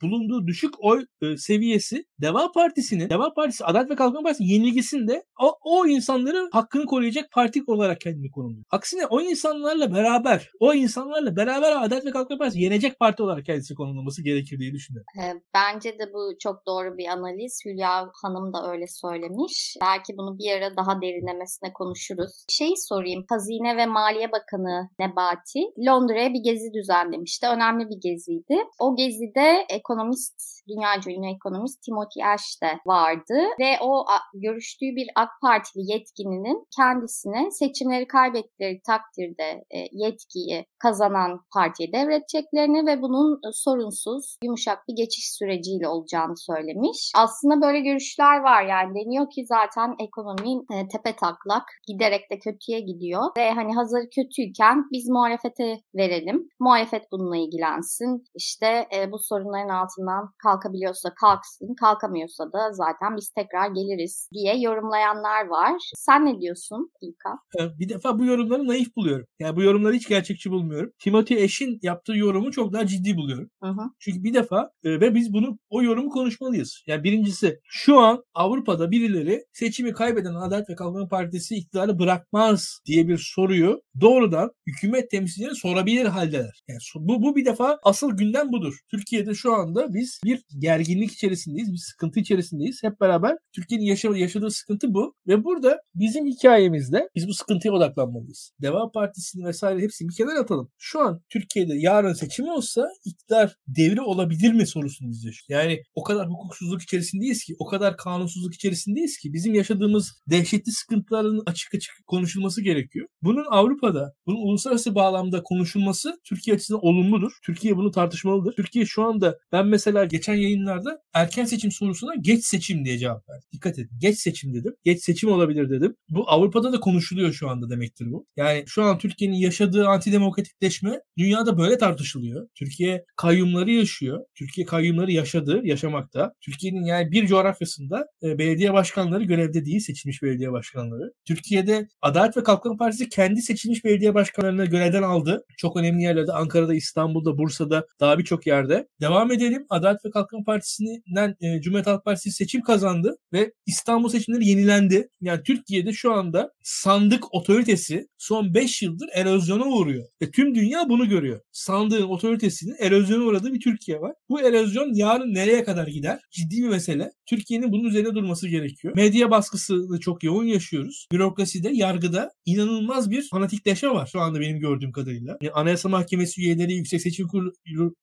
bulunduğu düşük oy e, seviyesi Deva Partisi'nin Deva Partisi Adalet ve Kalkınma Partisi yenilgisinde o, o insanların hakkını koruyacak parti olarak kendini konumluyor. Aksine o insanlarla beraber o insanlarla beraber Adalet ve Kalkınma Partisi yenecek parti olarak kendisi konumlaması gerekir diye düşünüyorum. Bence de bu çok doğru bir analiz. Hülya Hanım da öyle söylemiş. Belki bunu bir ara daha derinlemesine konuşuruz. Şeyi sorayım. Hazine ve Maliye Bakanı Nebati Londra'ya bir gezi düzenlemişti. Önemli bir geziydi. O gezide ekonomist, dünya ünlü ekonomist Timothy Ash de vardı ve o görüştüğü bir AK Partili yetkilinin kendisine seçimleri kaybettikleri takdirde e, yetkiyi kazanan partiye devredeceklerini ve bunun e, sorunsuz, yumuşak bir geçiş süreciyle olacağını söylemiş. Aslında böyle görüşler var yani deniyor ki zaten ekonomi e, tepe taklak giderek de kötüye gidiyor ve hani hazır kötüyken biz muhalefete verelim. Muhalefet bununla ilgilensin. İşte e, bu sorunların altından kalkabiliyorsa kalksın, kalkamıyorsa da zaten biz tekrar geliriz diye yorumlayanlar var. Sen ne diyorsun İlkan? Bir defa bu yorumları naif buluyorum. Yani bu yorumları hiç gerçekçi bulmuyorum. Timothy Ash'in yaptığı yorumu çok daha ciddi buluyorum. Hı hı. Çünkü bir defa e, ve biz bunu o yorumu konuşmalıyız. Yani birincisi şu an Avrupa'da birileri seçimi kaybeden Adalet ve Kalkınma Partisi iktidarı bırakmaz diye bir soruyu doğrudan hükümet temsilcileri sorabilir haldeler. Yani bu, bu bir defa asıl gündem budur. Türkiye'de şu anda biz bir gerginlik içerisindeyiz, bir sıkıntı içerisindeyiz. Hep beraber Türkiye'nin yaşadığı, yaşadığı sıkıntı bu. Ve burada bizim hikayemizde biz bu sıkıntıya odaklanmalıyız. Deva Partisi'ni vesaire hepsini bir kenara atalım. Şu an Türkiye'de yarın seçim olsa iktidar devri olabilir mi sorusunu izliyoruz. Yani o kadar hukuksuzluk içerisindeyiz ki, o kadar kanunsuzluk içerisindeyiz ki bizim yaşadığımız dehşetli sıkıntıların açık açık konuşulması gerekiyor. Bunun Avrupa'da, bunun uluslararası bağlamda konuşulması Türkiye açısından olumludur. Türkiye bunu tartışmalıdır. Türkiye şu anda ben mesela geçen yayınlarda erken seçim sorusuna geç seçim diye cevap verdim. Dikkat edin. Geç seçim dedim. Geç seçim olabilir dedim. Bu Avrupa'da da konuşuluyor şu anda demektir bu. Yani şu an Türkiye'nin yaşadığı antidemokratikleşme dünyada böyle tartışılıyor. Türkiye kayyumları yaşıyor. Türkiye kayyumları yaşadı, yaşamakta. Türkiye'nin yani bir coğrafyasında e, belediye başkanları görevde değil, seçilmiş belediye başkanları. Türkiye'de Adalet ve Kalkınma Partisi kendi seçilmiş belediye başkanlarını görevden aldı. Çok önemli yerlerde Ankara'da, İstanbul'da, Bursa'da daha birçok yerde. Devam edelim. Adalet ve Kalkınma Partisi'nden e, Cumhuriyet Halk Partisi seçim kazandı ve İstanbul seçimleri yenilendi. Yani Türkiye'de şu anda sandık otoritesi son 5 yıldır erozyona uğruyor. Ve tüm dünya bunu görüyor. Sandığın otoritesinin erozyona uğradığı bir Türkiye var. Bu erozyon yarın nereye kadar gider? Ciddi bir mesele. Türkiye'nin bunun üzerine durması gerekiyor. Medya baskısını çok yoğun yaşıyoruz. Bürokraside, yargıda inanılmaz bir fanatikleşme var şu anda benim gördüğüm kadarıyla. Yani Anayasa Mahkemesi üyeleri, Yüksek Seçim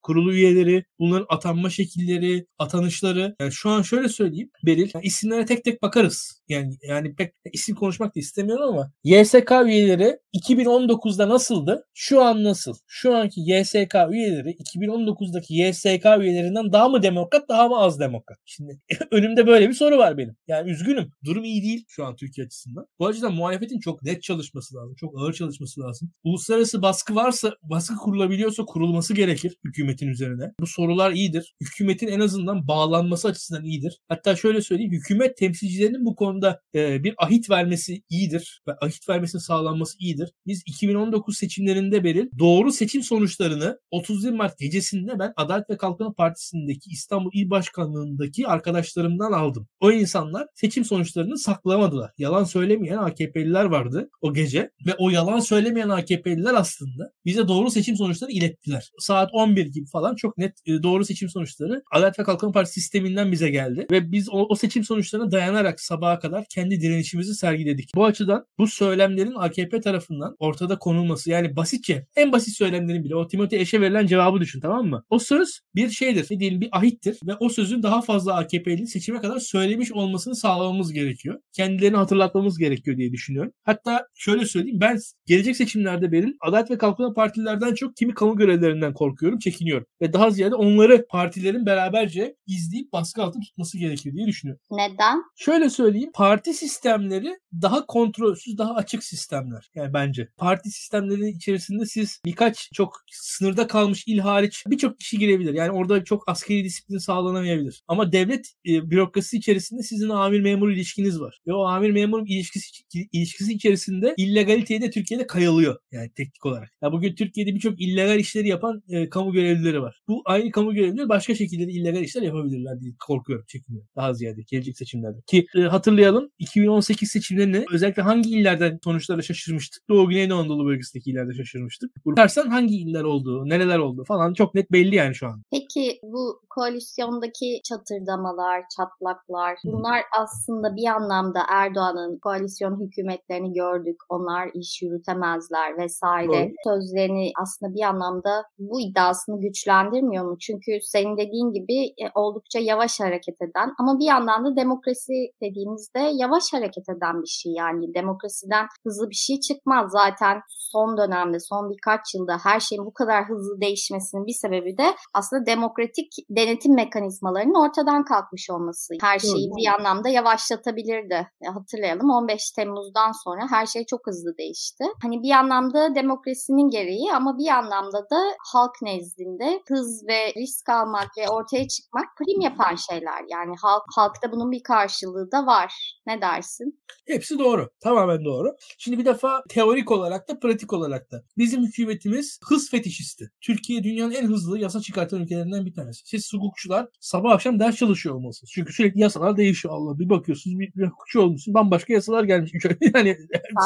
Kurulu, üyeleri, bunların atanma şekilleri, atanışları. Yani şu an şöyle söyleyeyim Beril, yani isimlere tek tek bakarız. Yani yani pek isim konuşmak da istemiyorum ama YSK üyeleri 2019'da nasıldı? Şu an nasıl? Şu anki YSK üyeleri 2019'daki YSK üyelerinden daha mı demokrat, daha mı az demokrat? Şimdi önümde böyle bir soru var benim. Yani üzgünüm. Durum iyi değil şu an Türkiye açısından. Bu açıdan muhalefetin çok net çalışması lazım. Çok ağır çalışması lazım. Uluslararası baskı varsa, baskı kurulabiliyorsa kurulması gerekir hükümetin üzerine. Bu sorular iyidir. Hükümetin en azından bağlanması açısından iyidir. Hatta şöyle söyleyeyim. Hükümet temsilcilerinin bu konuda e, bir ahit vermesi iyidir. Ve ahit vermesinin sağlanması iyidir. Biz 2019 seçimlerinde beri doğru seçim sonuçlarını 31 Mart gecesinde ben Adalet ve Kalkınma Partisi'ndeki İstanbul İl Başkanlığı'ndaki arkadaşlarımdan aldım. O insanlar seçim sonuçlarını saklamadılar. Yalan söylemeyen AKP'liler vardı o gece ve o yalan söylemeyen AKP'liler aslında bize doğru seçim sonuçlarını ilettiler. Saat 11 gibi falan çok net e, doğru seçim sonuçları Adalet ve Kalkınma Partisi sisteminden bize geldi ve biz o, o seçim sonuçlarına dayanarak sabaha kadar kendi direnişimizi sergiledik. Bu açıdan bu söylemlerin AKP tarafından ortada konulması yani basitçe en basit söylemlerin bile o Timothy Eş'e verilen cevabı düşün tamam mı? O söz bir şeydir. Ne diyelim bir ahittir ve o sözün daha fazla AKP'li seçime kadar söylemiş olmasını sağlamamız gerekiyor. Kendilerini hatırlatmamız gerekiyor diye düşünüyorum. Hatta şöyle söyleyeyim ben gelecek seçimlerde benim Adalet ve Kalkınma Partilerden çok kimi kamu görevlerinden korkuyorum, çekiniyorum. Ve daha ziyade onları partilerin beraberce izleyip baskı altında tutması gerekir diye düşünüyorum. Neden? Şöyle söyleyeyim. Parti sistemleri daha kontrolsüz, daha açık sistemler. Yani bence. Parti sistemleri içerisinde siz birkaç çok sınırda kalmış il hariç birçok kişi girebilir. Yani orada çok askeri disiplin sağlanamayabilir. Ama devlet e, bürokrasi içerisinde sizin amir memur ilişkiniz var. Ve o amir memur ilişkisi ilişkisi içerisinde illegaliteye de Türkiye'de kayılıyor. Yani teknik olarak. Ya bugün Türkiye'de birçok illegal işleri yapan e, kamu görevlileri var. Bu aynı kamu görevlileri başka şekilde illegal işler yapabilirler diye korkuyorum, çekiniyorum. Daha ziyade gelecek seçimlerde. Ki e, hatırlayalım 2018 seçimlerinde özellikle hangi illerden sonuçlara şaşırmıştık? Doğu Güneydoğu Anadolu bölgesindeki illerde şaşırmıştık. Bakarsan hangi iller olduğu, nereler olduğu falan çok net belli yani şu an. Peki bu koalisyondaki çatırdamalar, çatlaklar bunlar aslında bir anlamda Erdoğan'ın koalisyon hükümetlerini gördük. Onlar iş yürütemezler vesaire. Doğru. Sözlerini aslında bir anlamda bu iddiasını güçlendirmiyor mu? Çünkü senin dediğin gibi e, oldukça yavaş hareket eden ama bir yandan da demokrasi dediğimizde yavaş hareket eden bir şey yani demokrasiden hızlı bir şey çıkmaz. Zaten son dönemde, son birkaç yılda her şeyin bu kadar hızlı değişmesinin bir sebebi de aslında demokratik denetim mekanizmalarının ortadan kalkmış olması. Her şeyi bir anlamda yavaşlatabilirdi. Hatırlayalım 15 Temmuz'dan sonra her şey çok hızlı değişti. Hani bir anlamda demokrasinin gereği ama bir anlamda da halk nezdinde hız ve risk almak ve ortaya çıkmak prim yapan şeyler. Yani halk halkta bunun bir karşılığı da var. Ne dersin? Hepsi doğru. Tamamen doğru. Şimdi bir defa teorik olarak da pratik olarak da. Bizim hükümetimiz hız fetişisti. Türkiye dünyanın en hızlı yasa çıkartan ülkelerinden bir tanesi. Siz hukukçular sabah akşam ders çalışıyor olmalısınız. Çünkü sürekli yasalar değişiyor Allah. Bir bakıyorsunuz bir, bir hukukçu olmuşsun bambaşka yasalar gelmiş. yani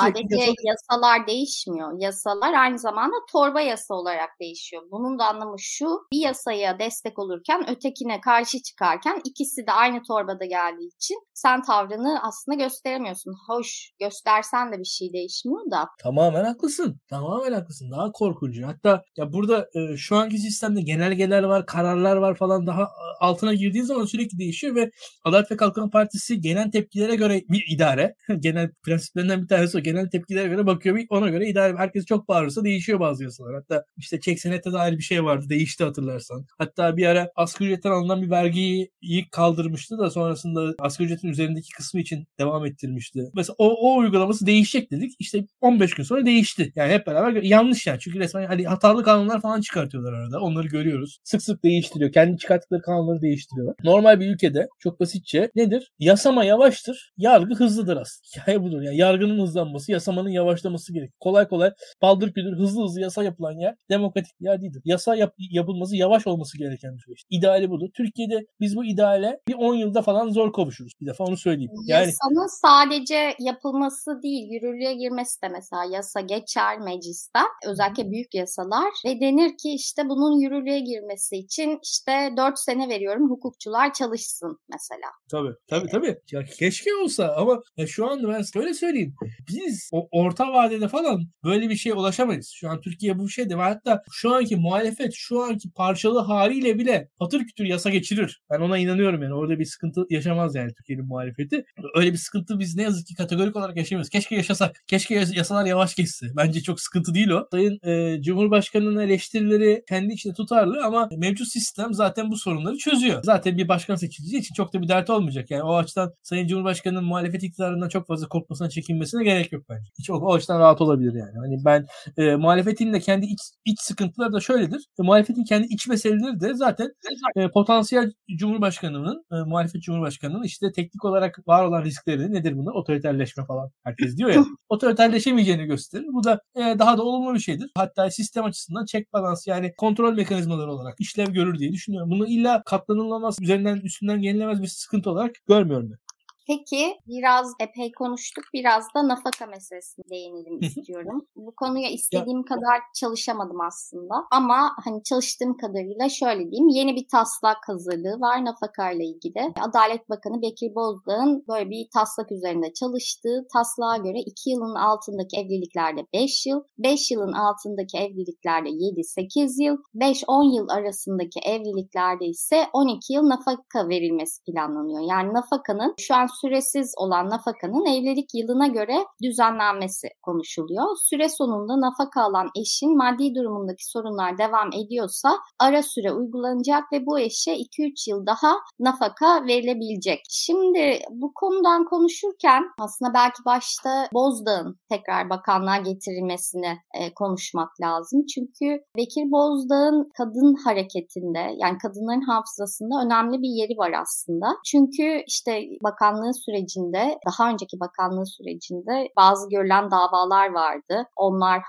Sadece yasalar... yasalar değişmiyor. Yasalar aynı zamanda torba yasa olarak değişiyor. Bunun da anlamı şu. Bir yasaya destek olurken ötekine karşı çıkarken ikisi de aynı torbada geldiği için sen tavrını aslında gösteremiyorsun. Hoş göstersen de bir şey değişmiyor da. Tamamen haklısın. Tamamen haklısın. Daha korkuncu. Hatta ya burada e, şu anki sistemde genelgeler var, kararlar var falan daha e, altına girdiğin zaman sürekli değişiyor ve Adalet ve Kalkınma Partisi genel tepkilere göre bir idare. genel prensiplerinden bir tanesi o. Genel tepkilere göre bakıyor. Ona göre idare. Herkes çok bağırırsa değişiyor bazı yasalar. Hatta işte çek senete dair bir şey vardı. Değişti hatırlarsan. Hatta bir ara asgari ücretten alınan bir vergiyi kaldırmıştı da sonrasında asgari ücretin üzerindeki kısmı için devam ettirmişti. Mesela o, o uygulaması değişecek dedik. İşte 15 gün sonra değişti. Yani hep beraber yanlış yani. Çünkü resmen hani hatalı kanunlar falan çıkartıyorlar arada. Onları görüyoruz. Sık sık değiştiriyor. Kendi çıkarttıkları kanunları değiştiriyorlar. Normal bir ülkede çok basitçe nedir? Yasama yavaştır. Yargı hızlıdır aslında. Hikaye budur. Yani yargının hızlanması yapılması, yasamanın yavaşlaması gerek. Kolay kolay baldır küldür hızlı hızlı yasa yapılan yer demokratik bir yer değildir. Yasa yap, yapılması yavaş olması gereken bir süreç. İdeali budur. Türkiye'de biz bu ideale bir 10 yılda falan zor kavuşuruz. Bir defa onu söyleyeyim. Yani Yasanın sadece yapılması değil, yürürlüğe girmesi de mesela yasa geçer mecliste. Özellikle büyük yasalar ve denir ki işte bunun yürürlüğe girmesi için işte 4 sene veriyorum hukukçular çalışsın mesela. Tabii tabii tabii. Ya keşke olsa ama ya şu an ben şöyle söyleyeyim. Biz o orta vadede falan böyle bir şeye ulaşamayız. Şu an Türkiye bu şeyde ve hatta şu anki muhalefet şu anki parçalı haliyle bile patır kütür yasa geçirir. Ben ona inanıyorum yani. Orada bir sıkıntı yaşamaz yani Türkiye'nin muhalefeti. Öyle bir sıkıntı biz ne yazık ki kategorik olarak yaşamıyoruz. Keşke yaşasak. Keşke yasalar yavaş geçse. Bence çok sıkıntı değil o. Sayın e, Cumhurbaşkanı'nın eleştirileri kendi içinde tutarlı ama mevcut sistem zaten bu sorunları çözüyor. Zaten bir başkan seçileceği için çok da bir dert olmayacak. Yani o açıdan Sayın Cumhurbaşkanı'nın muhalefet iktidarından çok fazla korkmasına çekinmesine gerek yok bence. Hiç o, o açıdan rahat olabilir yani. Hani ben e, muhalefetin de kendi iç, iç sıkıntıları da şöyledir. E, muhalefetin kendi iç meseleleri de zaten e, potansiyel Cumhurbaşkanı'nın, e, muhalefet Cumhurbaşkanı'nın işte teknik olarak var olan riskleri nedir bunlar? Otoriterleşme falan. Herkes diyor ya. otoriterleşemeyeceğini gösterir. Bu da e, daha da olumlu bir şeydir. Hatta sistem açısından check balans yani kontrol mekanizmaları olarak işlev görür diye düşünüyorum. Bunu illa katlanılamaz, üzerinden üstünden yenilemez bir sıkıntı olarak görmüyorum ben. Peki biraz epey konuştuk. Biraz da nafaka meselesine değinelim istiyorum. Bu konuya istediğim kadar çalışamadım aslında. Ama hani çalıştığım kadarıyla şöyle diyeyim. Yeni bir taslak hazırlığı var nafaka ile ilgili. Adalet Bakanı Bekir Bozdağ'ın böyle bir taslak üzerinde çalıştığı taslağa göre 2 yılın altındaki evliliklerde 5 yıl, 5 yılın altındaki evliliklerde 7-8 yıl, 5-10 yıl arasındaki evliliklerde ise 12 yıl nafaka verilmesi planlanıyor. Yani nafakanın şu an süresiz olan nafakanın evlilik yılına göre düzenlenmesi konuşuluyor. Süre sonunda nafaka alan eşin maddi durumundaki sorunlar devam ediyorsa ara süre uygulanacak ve bu eşe 2-3 yıl daha nafaka verilebilecek. Şimdi bu konudan konuşurken aslında belki başta Bozdağ'ın tekrar bakanlığa getirilmesini e, konuşmak lazım. Çünkü Bekir Bozdağ'ın kadın hareketinde yani kadınların hafızasında önemli bir yeri var aslında. Çünkü işte bakanlığı bakanlığı sürecinde, daha önceki bakanlığı sürecinde bazı görülen davalar vardı. Onlar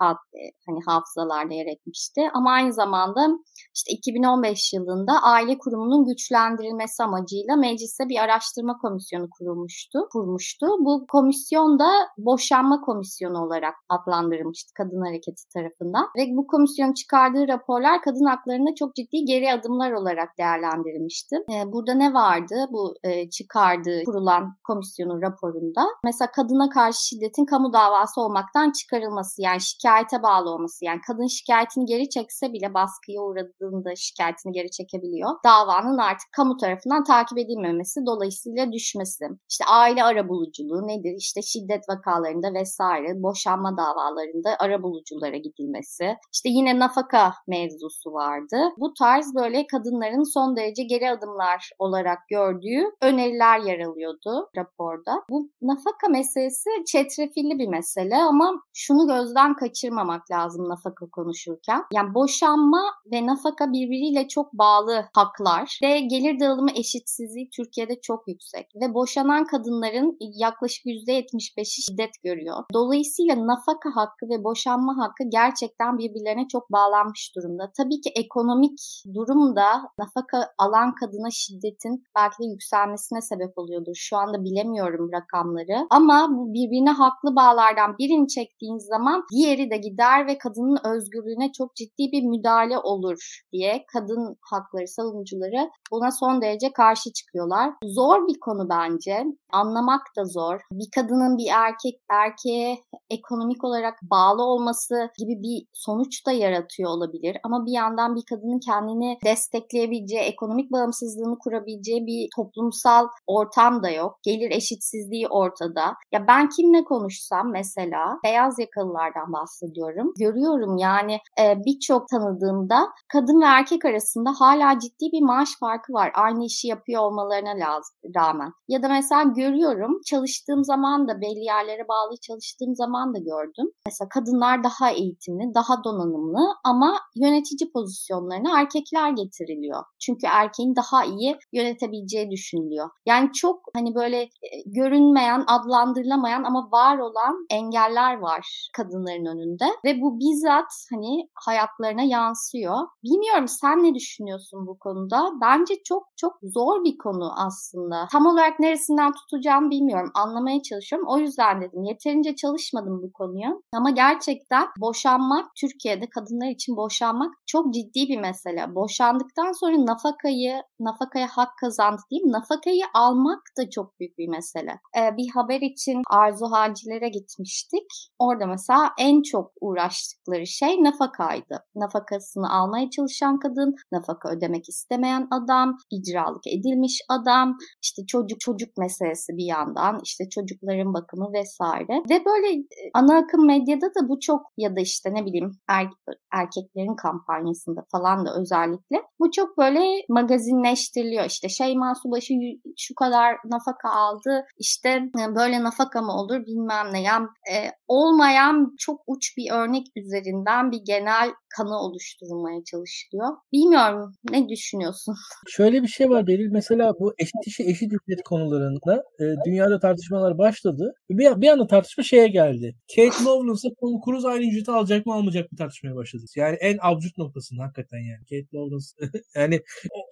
hani hafızalarda yer etmişti. Ama aynı zamanda işte 2015 yılında aile kurumunun güçlendirilmesi amacıyla mecliste bir araştırma komisyonu kurulmuştu, kurmuştu. Bu komisyon da boşanma komisyonu olarak adlandırılmıştı kadın hareketi tarafından. Ve bu komisyon çıkardığı raporlar kadın haklarında çok ciddi geri adımlar olarak değerlendirilmişti. Ee, burada ne vardı bu e, çıkardığı, kurulan komisyonun raporunda? Mesela kadına karşı şiddetin kamu davası olmaktan çıkarılması yani şikayete bağlı olması yani kadın şikayetini geri çekse bile baskıya uğradığında şikayetini geri çekebiliyor. Davanın artık kamu tarafından takip edilmemesi dolayısıyla düşmesi. İşte aile arabuluculuğu nedir? İşte şiddet vakalarında vesaire boşanma davalarında arabuluculara gidilmesi. İşte yine nafaka mevzusu vardı. Bu tarz böyle kadınların son derece geri adımlar olarak gördüğü öneriler yer alıyordu raporda. Bu nafaka meselesi çetrefilli bir mesele ama şunu gözden kaçırmamak lazım nafaka konuşurken. Yani boşanma ve nafaka birbiriyle çok bağlı haklar ve gelir dağılımı eşitsizliği Türkiye'de çok yüksek ve boşanan kadınların yaklaşık %75'i şiddet görüyor. Dolayısıyla nafaka hakkı ve boşanma hakkı gerçekten birbirlerine çok bağlanmış durumda. Tabii ki ekonomik durum da nafaka alan kadına şiddetin belki de yükselmesine sebep oluyordur. Şu anda bilemiyorum rakamları ama bu birbirine haklı bağlardan birini çektiğiniz zaman diğeri de gider ve kadının özgürlüğüne çok ciddi bir müdahale olur diye kadın hakları savunucuları buna son derece karşı çıkıyorlar. Zor bir konu bence. Anlamak da zor. Bir kadının bir erkek erkeğe ekonomik olarak bağlı olması gibi bir sonuç da yaratıyor olabilir. Ama bir yandan bir kadının kendini destekleyebileceği, ekonomik bağımsızlığını kurabileceği bir toplumsal ortam da yok. Gelir eşitsizliği ortada. Ya ben kimle konuşsam mesela beyaz yakalılardan bahsediyorum. Görüyorum yani e, birçok tanıdığımda kadın ve erkek arasında hala ciddi bir maaş farkı var. Aynı işi yapıyor olmalarına rağmen. Ya da mesela görüyorum çalıştığım zaman da belli yerlere bağlı çalıştığım zaman da gördüm. Mesela kadınlar daha eğitimli, daha donanımlı ama yönetici pozisyonlarına erkekler getiriliyor. Çünkü erkeğin daha iyi yönetebileceği düşünülüyor. Yani çok hani böyle e, görünmeyen, adlandırılamayan ama var olan engeller var kadınların önünde ve bu bizzat hani hayatlarına yansıyor. Bilmiyorum sen ne düşünüyorsun bu konuda? Bence çok çok zor bir konu aslında. Tam olarak neresinden tutacağım bilmiyorum. Anlamaya çalışıyorum. O yüzden dedim yeterince çalışmadım bu konuya. Ama gerçekten boşanmak Türkiye'de kadınlar için boşanmak çok ciddi bir mesele. Boşandıktan sonra nafakayı, nafakaya hak kazandı mi? Nafakayı almak da çok büyük bir mesele. Ee, bir haber için Arzu Hacilere gitmiştik. Orada mesela en çok uğraştıkları şey nafakaydı. Nafakasını almaya çalışan kadın, nafaka ödemek istemeyen adam, icralık edilmiş adam, işte çocuk çocuk meselesi bir yandan, işte çocukların bakımı vesaire. Ve böyle e, ana akım medyada da bu çok ya da işte ne bileyim er, erkeklerin kampanyasında falan da özellikle bu çok böyle magazinleştiriliyor. İşte Şeyma Subaşı şu kadar nafaka aldı, işte e, böyle nafaka mı olur bilmem ne. Yani e, olmayan çok uç bir örnek üzerinden bir genel kanı oluşturulmaya çalışılıyor. Bilmiyorum ne düşünüyorsun? Şöyle bir şey var Beril. Mesela bu eşit işi eşit ücret konularında e, dünyada tartışmalar başladı. Bir, bir anda tartışma şeye geldi. Kate Lovelance'a Tom Cruise aynı ücreti alacak mı almayacak mı tartışmaya başladı. Yani en absürt noktasında hakikaten yani. Kate Lovelace yani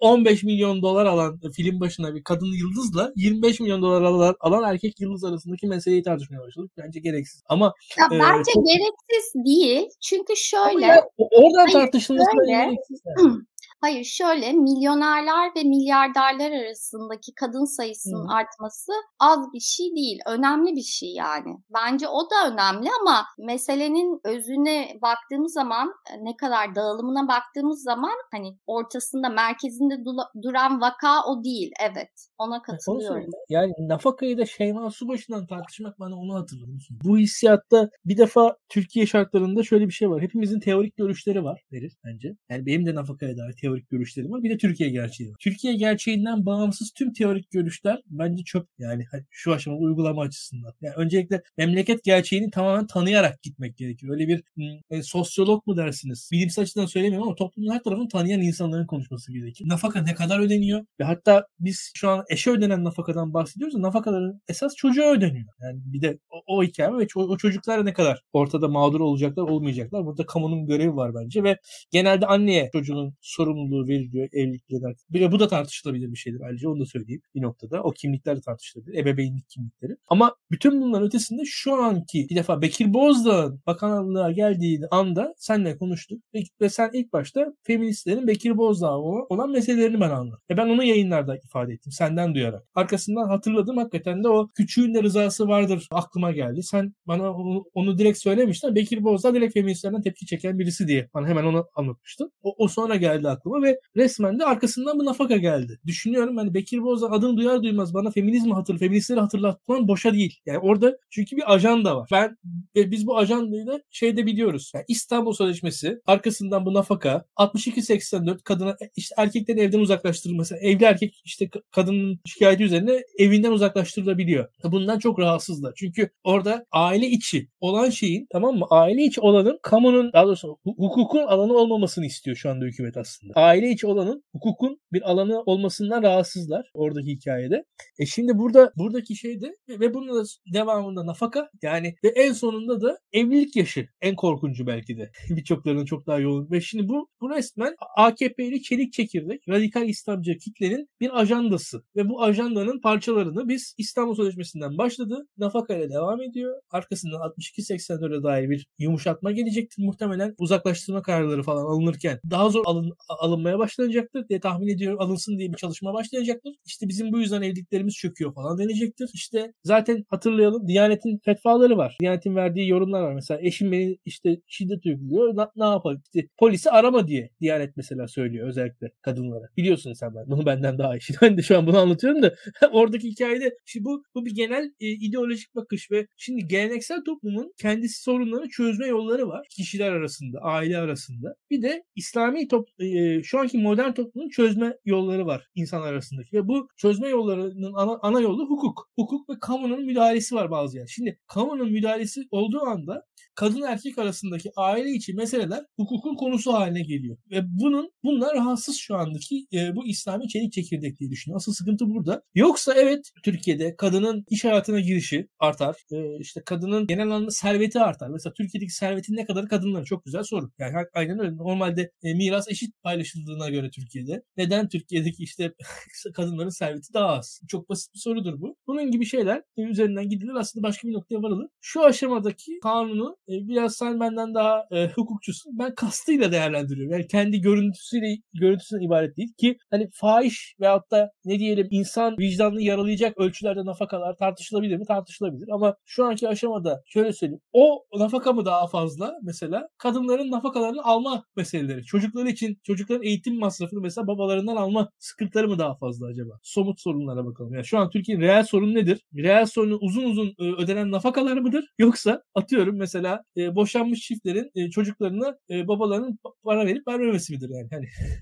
15 milyon dolar alan film başına bir kadın yıldızla 25 milyon dolar alan, erkek yıldız arasındaki meseleyi tartışmaya başladık. Bence gereksiz. Ama ya e, bence çok... gereksiz değil. Çünkü şöyle ya, oradan tartışılması gereksiz. Yani. Hayır şöyle milyonerler ve milyarderler arasındaki kadın sayısının hmm. artması az bir şey değil. Önemli bir şey yani. Bence o da önemli ama meselenin özüne baktığımız zaman e, ne kadar dağılımına baktığımız zaman hani ortasında merkezinde duran vaka o değil. Evet ona katılıyorum. Yani nafakayı da Şeyma Subaşı'ndan tartışmak bana onu hatırlıyor musun? Bu hissiyatta bir defa Türkiye şartlarında şöyle bir şey var. Hepimizin teorik görüşleri var deriz bence. Yani benim de nafakaya dair teorik görüşlerim var. Bir de Türkiye gerçeği var. Türkiye gerçeğinden bağımsız tüm teorik görüşler bence çöp. Yani şu aşamada uygulama açısından. Yani öncelikle memleket gerçeğini tamamen tanıyarak gitmek gerekiyor. Öyle bir e, sosyolog mu dersiniz? Bilimsel açıdan söylemiyorum ama toplumun her tarafını tanıyan insanların konuşması gerekiyor. Nafaka ne kadar ödeniyor? Ve hatta biz şu an eşe ödenen nafakadan bahsediyoruz da nafakaların esas çocuğa ödeniyor. Yani bir de o, o hikaye ve o, o çocuklar ne kadar ortada mağdur olacaklar olmayacaklar. Burada kamunun görevi var bence ve genelde anneye çocuğun sorumluluğu veriliyor evlilikler. Bir bu da tartışılabilir bir şeydir ayrıca onu da söyleyeyim bir noktada. O kimlikler de tartışılabilir. Ebeveynlik kimlikleri. Ama bütün bunların ötesinde şu anki bir defa Bekir Bozdağ'ın bakanlığa geldiği anda senle konuştuk. Ve sen ilk başta feministlerin Bekir Bozdağ olan meselelerini ben anladım. E ben onu yayınlarda ifade ettim. Senden duyarak. Arkasından hatırladım hakikaten de o küçüğün de rızası vardır aklıma geldi. Sen bana onu, onu direkt söylemiştin. Bekir Bozdağ direkt feministlerden tepki çeken birisi diye. Bana hemen onu anlatmıştın. O, o sonra geldi aklıma ve resmen de arkasından bu nafaka geldi. Düşünüyorum hani Bekir Bozdağ adını duyar duymaz bana feminizmi hatırlı, feministleri hatırlatman boşa değil. Yani orada çünkü bir ajanda var. Ben ve biz bu ajandayı da şeyde biliyoruz. Yani İstanbul Sözleşmesi arkasından bu nafaka 62-84 kadına işte erkeklerin evden uzaklaştırılması. Evli erkek işte kadının şikayeti üzerine evinden uzaklaştırılabiliyor. Bundan çok rahatsızlar. Çünkü orada aile içi olan şeyin tamam mı? Aile içi olanın kamunun daha doğrusu hukukun alanı olmamasını istiyor şu anda hükümet aslında. Aile içi olanın hukukun bir alanı olmasından rahatsızlar oradaki hikayede. E şimdi burada buradaki şey de ve bunun da devamında nafaka yani ve en sonunda da evlilik yaşı en korkuncu belki de. Birçoklarının çok daha yoğun. Ve şimdi bu, bu resmen AKP'li çelik çekirdek radikal İslamcı kitlenin bir ajandası. Ve bu ajandanın parçalarını biz İstanbul Sözleşmesi'nden başladı. Nafaka ile devam ediyor. Arkasından 62-84'e dair bir yumuşatma gelecektir. Muhtemelen uzaklaştırma kararları falan alınırken daha zor alın, alınmaya başlanacaktır diye tahmin ediyorum. Alınsın diye bir çalışma başlayacaktır. İşte bizim bu yüzden evliliklerimiz çöküyor falan denecektir. İşte zaten hatırlayalım Diyanet'in fetvaları var. Diyanet'in verdiği yorumlar var. Mesela eşim beni işte şiddet uyguluyor. Ne, ne yapalım? İşte polisi arama diye Diyanet mesela söylüyor özellikle kadınlara. Biliyorsun sen ben. Bunu benden daha iyi. Ben de şu an bunu anlatıyorum da oradaki hikayede şimdi bu, bu bir genel e, ideolojik bakış ve şimdi geleneksel toplumun kendisi sorunlarını çözme yolları var. Kişiler arasında, aile arasında. Bir de İslami top, e, e, şu anki modern toplumun çözme yolları var insan arasındaki. Ve bu çözme yollarının ana, ana yolu hukuk. Hukuk ve kamunun müdahalesi var bazı yer. Şimdi kamunun müdahalesi olduğu anda kadın erkek arasındaki aile içi meseleler hukukun konusu haline geliyor. Ve bunun bunlar rahatsız şu andaki e, bu İslami çelik çekirdek diye düşünüyorum. Asıl sıkıntı burada. Yoksa evet Türkiye'de kadının iş hayatına girişi artar. E, işte kadının genel anlamda serveti artar. Mesela Türkiye'deki servetin ne kadar kadınların çok güzel soru. Yani aynen öyle. Normalde e, miras eşit paylaşıldığına göre Türkiye'de. Neden Türkiye'deki işte kadınların serveti daha az? Çok basit bir sorudur bu. Bunun gibi şeyler e, üzerinden gidilir. Aslında başka bir noktaya varılır. Şu aşamadaki kanunu e, biraz sen benden daha e, hukukçusun. Ben kastıyla değerlendiriyorum. Yani kendi görüntüsüyle görüntüsüne ibaret değil ki hani fahiş veyahut da ne diyelim insan vicdanını yaralayacak ölçülerde nafakalar tartışılabilir mi? Tartışılabilir. Ama şu anki aşamada şöyle söyleyeyim. O nafaka mı daha fazla mesela kadınların nafakalarını alma meseleleri. Çocukları için çocukların eğitim masrafını mesela babalarından alma sıkıntıları mı daha fazla acaba? Somut sorunlara bakalım. Yani şu an Türkiye'nin reel sorunu nedir? Reel sorunu uzun uzun e, ödenen nafakalar mıdır? Yoksa atıyorum mesela e, boşanmış çiftlerin e, çocuklarına babalarının para verip vermemesi midir yani?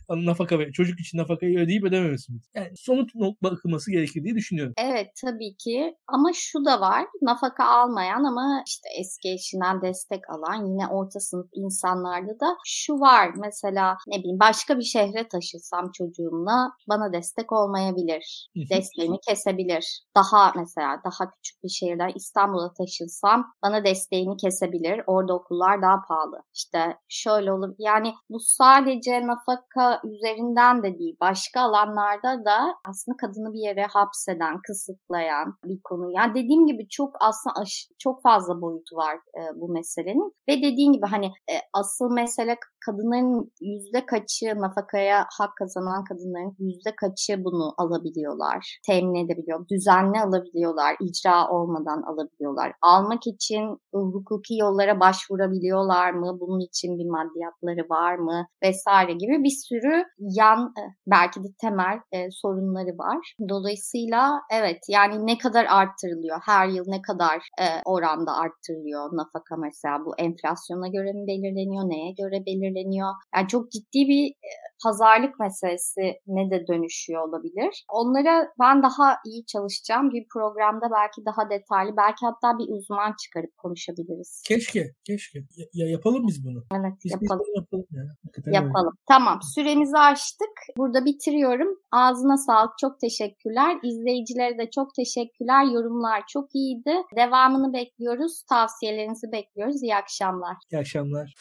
Hani nafaka ve çocuk için nafakayı ödeyip ödememesi midir? Yani somut bakılması gerekir diye düşünüyorum. Evet tabii ki ama şu da var. Nafaka almayan ama işte eski eşinden destek alan yine orta sınıf insanlarda da şu var. Mesela ne bileyim başka bir şehre taşısam çocuğumla bana destek olmayabilir. Desteğini kesebilir. Daha mesela daha küçük bir şehirden İstanbul'a taşınsam bana desteğini kesebilir. Orada okullar daha pahalı. İşte şöyle olur. Yani bu sadece nafaka üzerinden de değil. Başka alanlarda da aslında kadını bir yere hapseden, kısıtlayan bir konu. Yani dediğim gibi çok aslında çok fazla boyutu var e, bu meselenin. Ve dediğim gibi hani e, asıl mesele kadınların yüzde kaçı nafakaya hak kazanan kadınların yüzde kaçı bunu alabiliyorlar, temin edebiliyor, düzenli alabiliyorlar, icra olmadan alabiliyorlar. Almak için hukuki yollara başvurabiliyorlar mı? Bunun için bir maddiyatları var mı? Vesaire gibi bir sürü yan e, belki de temel e, sorunları var. Dolayısıyla evet yani ne kadar arttırılıyor? Her yıl ne kadar e, oranda arttırılıyor nafaka mesela? Bu enflasyona göre mi belirleniyor? Neye göre belirleniyor? Yani çok ciddi bir pazarlık meselesi ne de dönüşüyor olabilir. Onlara ben daha iyi çalışacağım bir programda belki daha detaylı belki hatta bir uzman çıkarıp konuşabiliriz. Keşke, keşke. Ya, ya yapalım biz bunu. Evet, biz yapalım. Biz yapalım ya. yapalım. Öyle. Tamam, süremizi açtık. Burada bitiriyorum. Ağzına sağlık. Çok teşekkürler. İzleyicilere de çok teşekkürler. Yorumlar çok iyiydi. Devamını bekliyoruz. Tavsiyelerinizi bekliyoruz. İyi akşamlar. İyi akşamlar.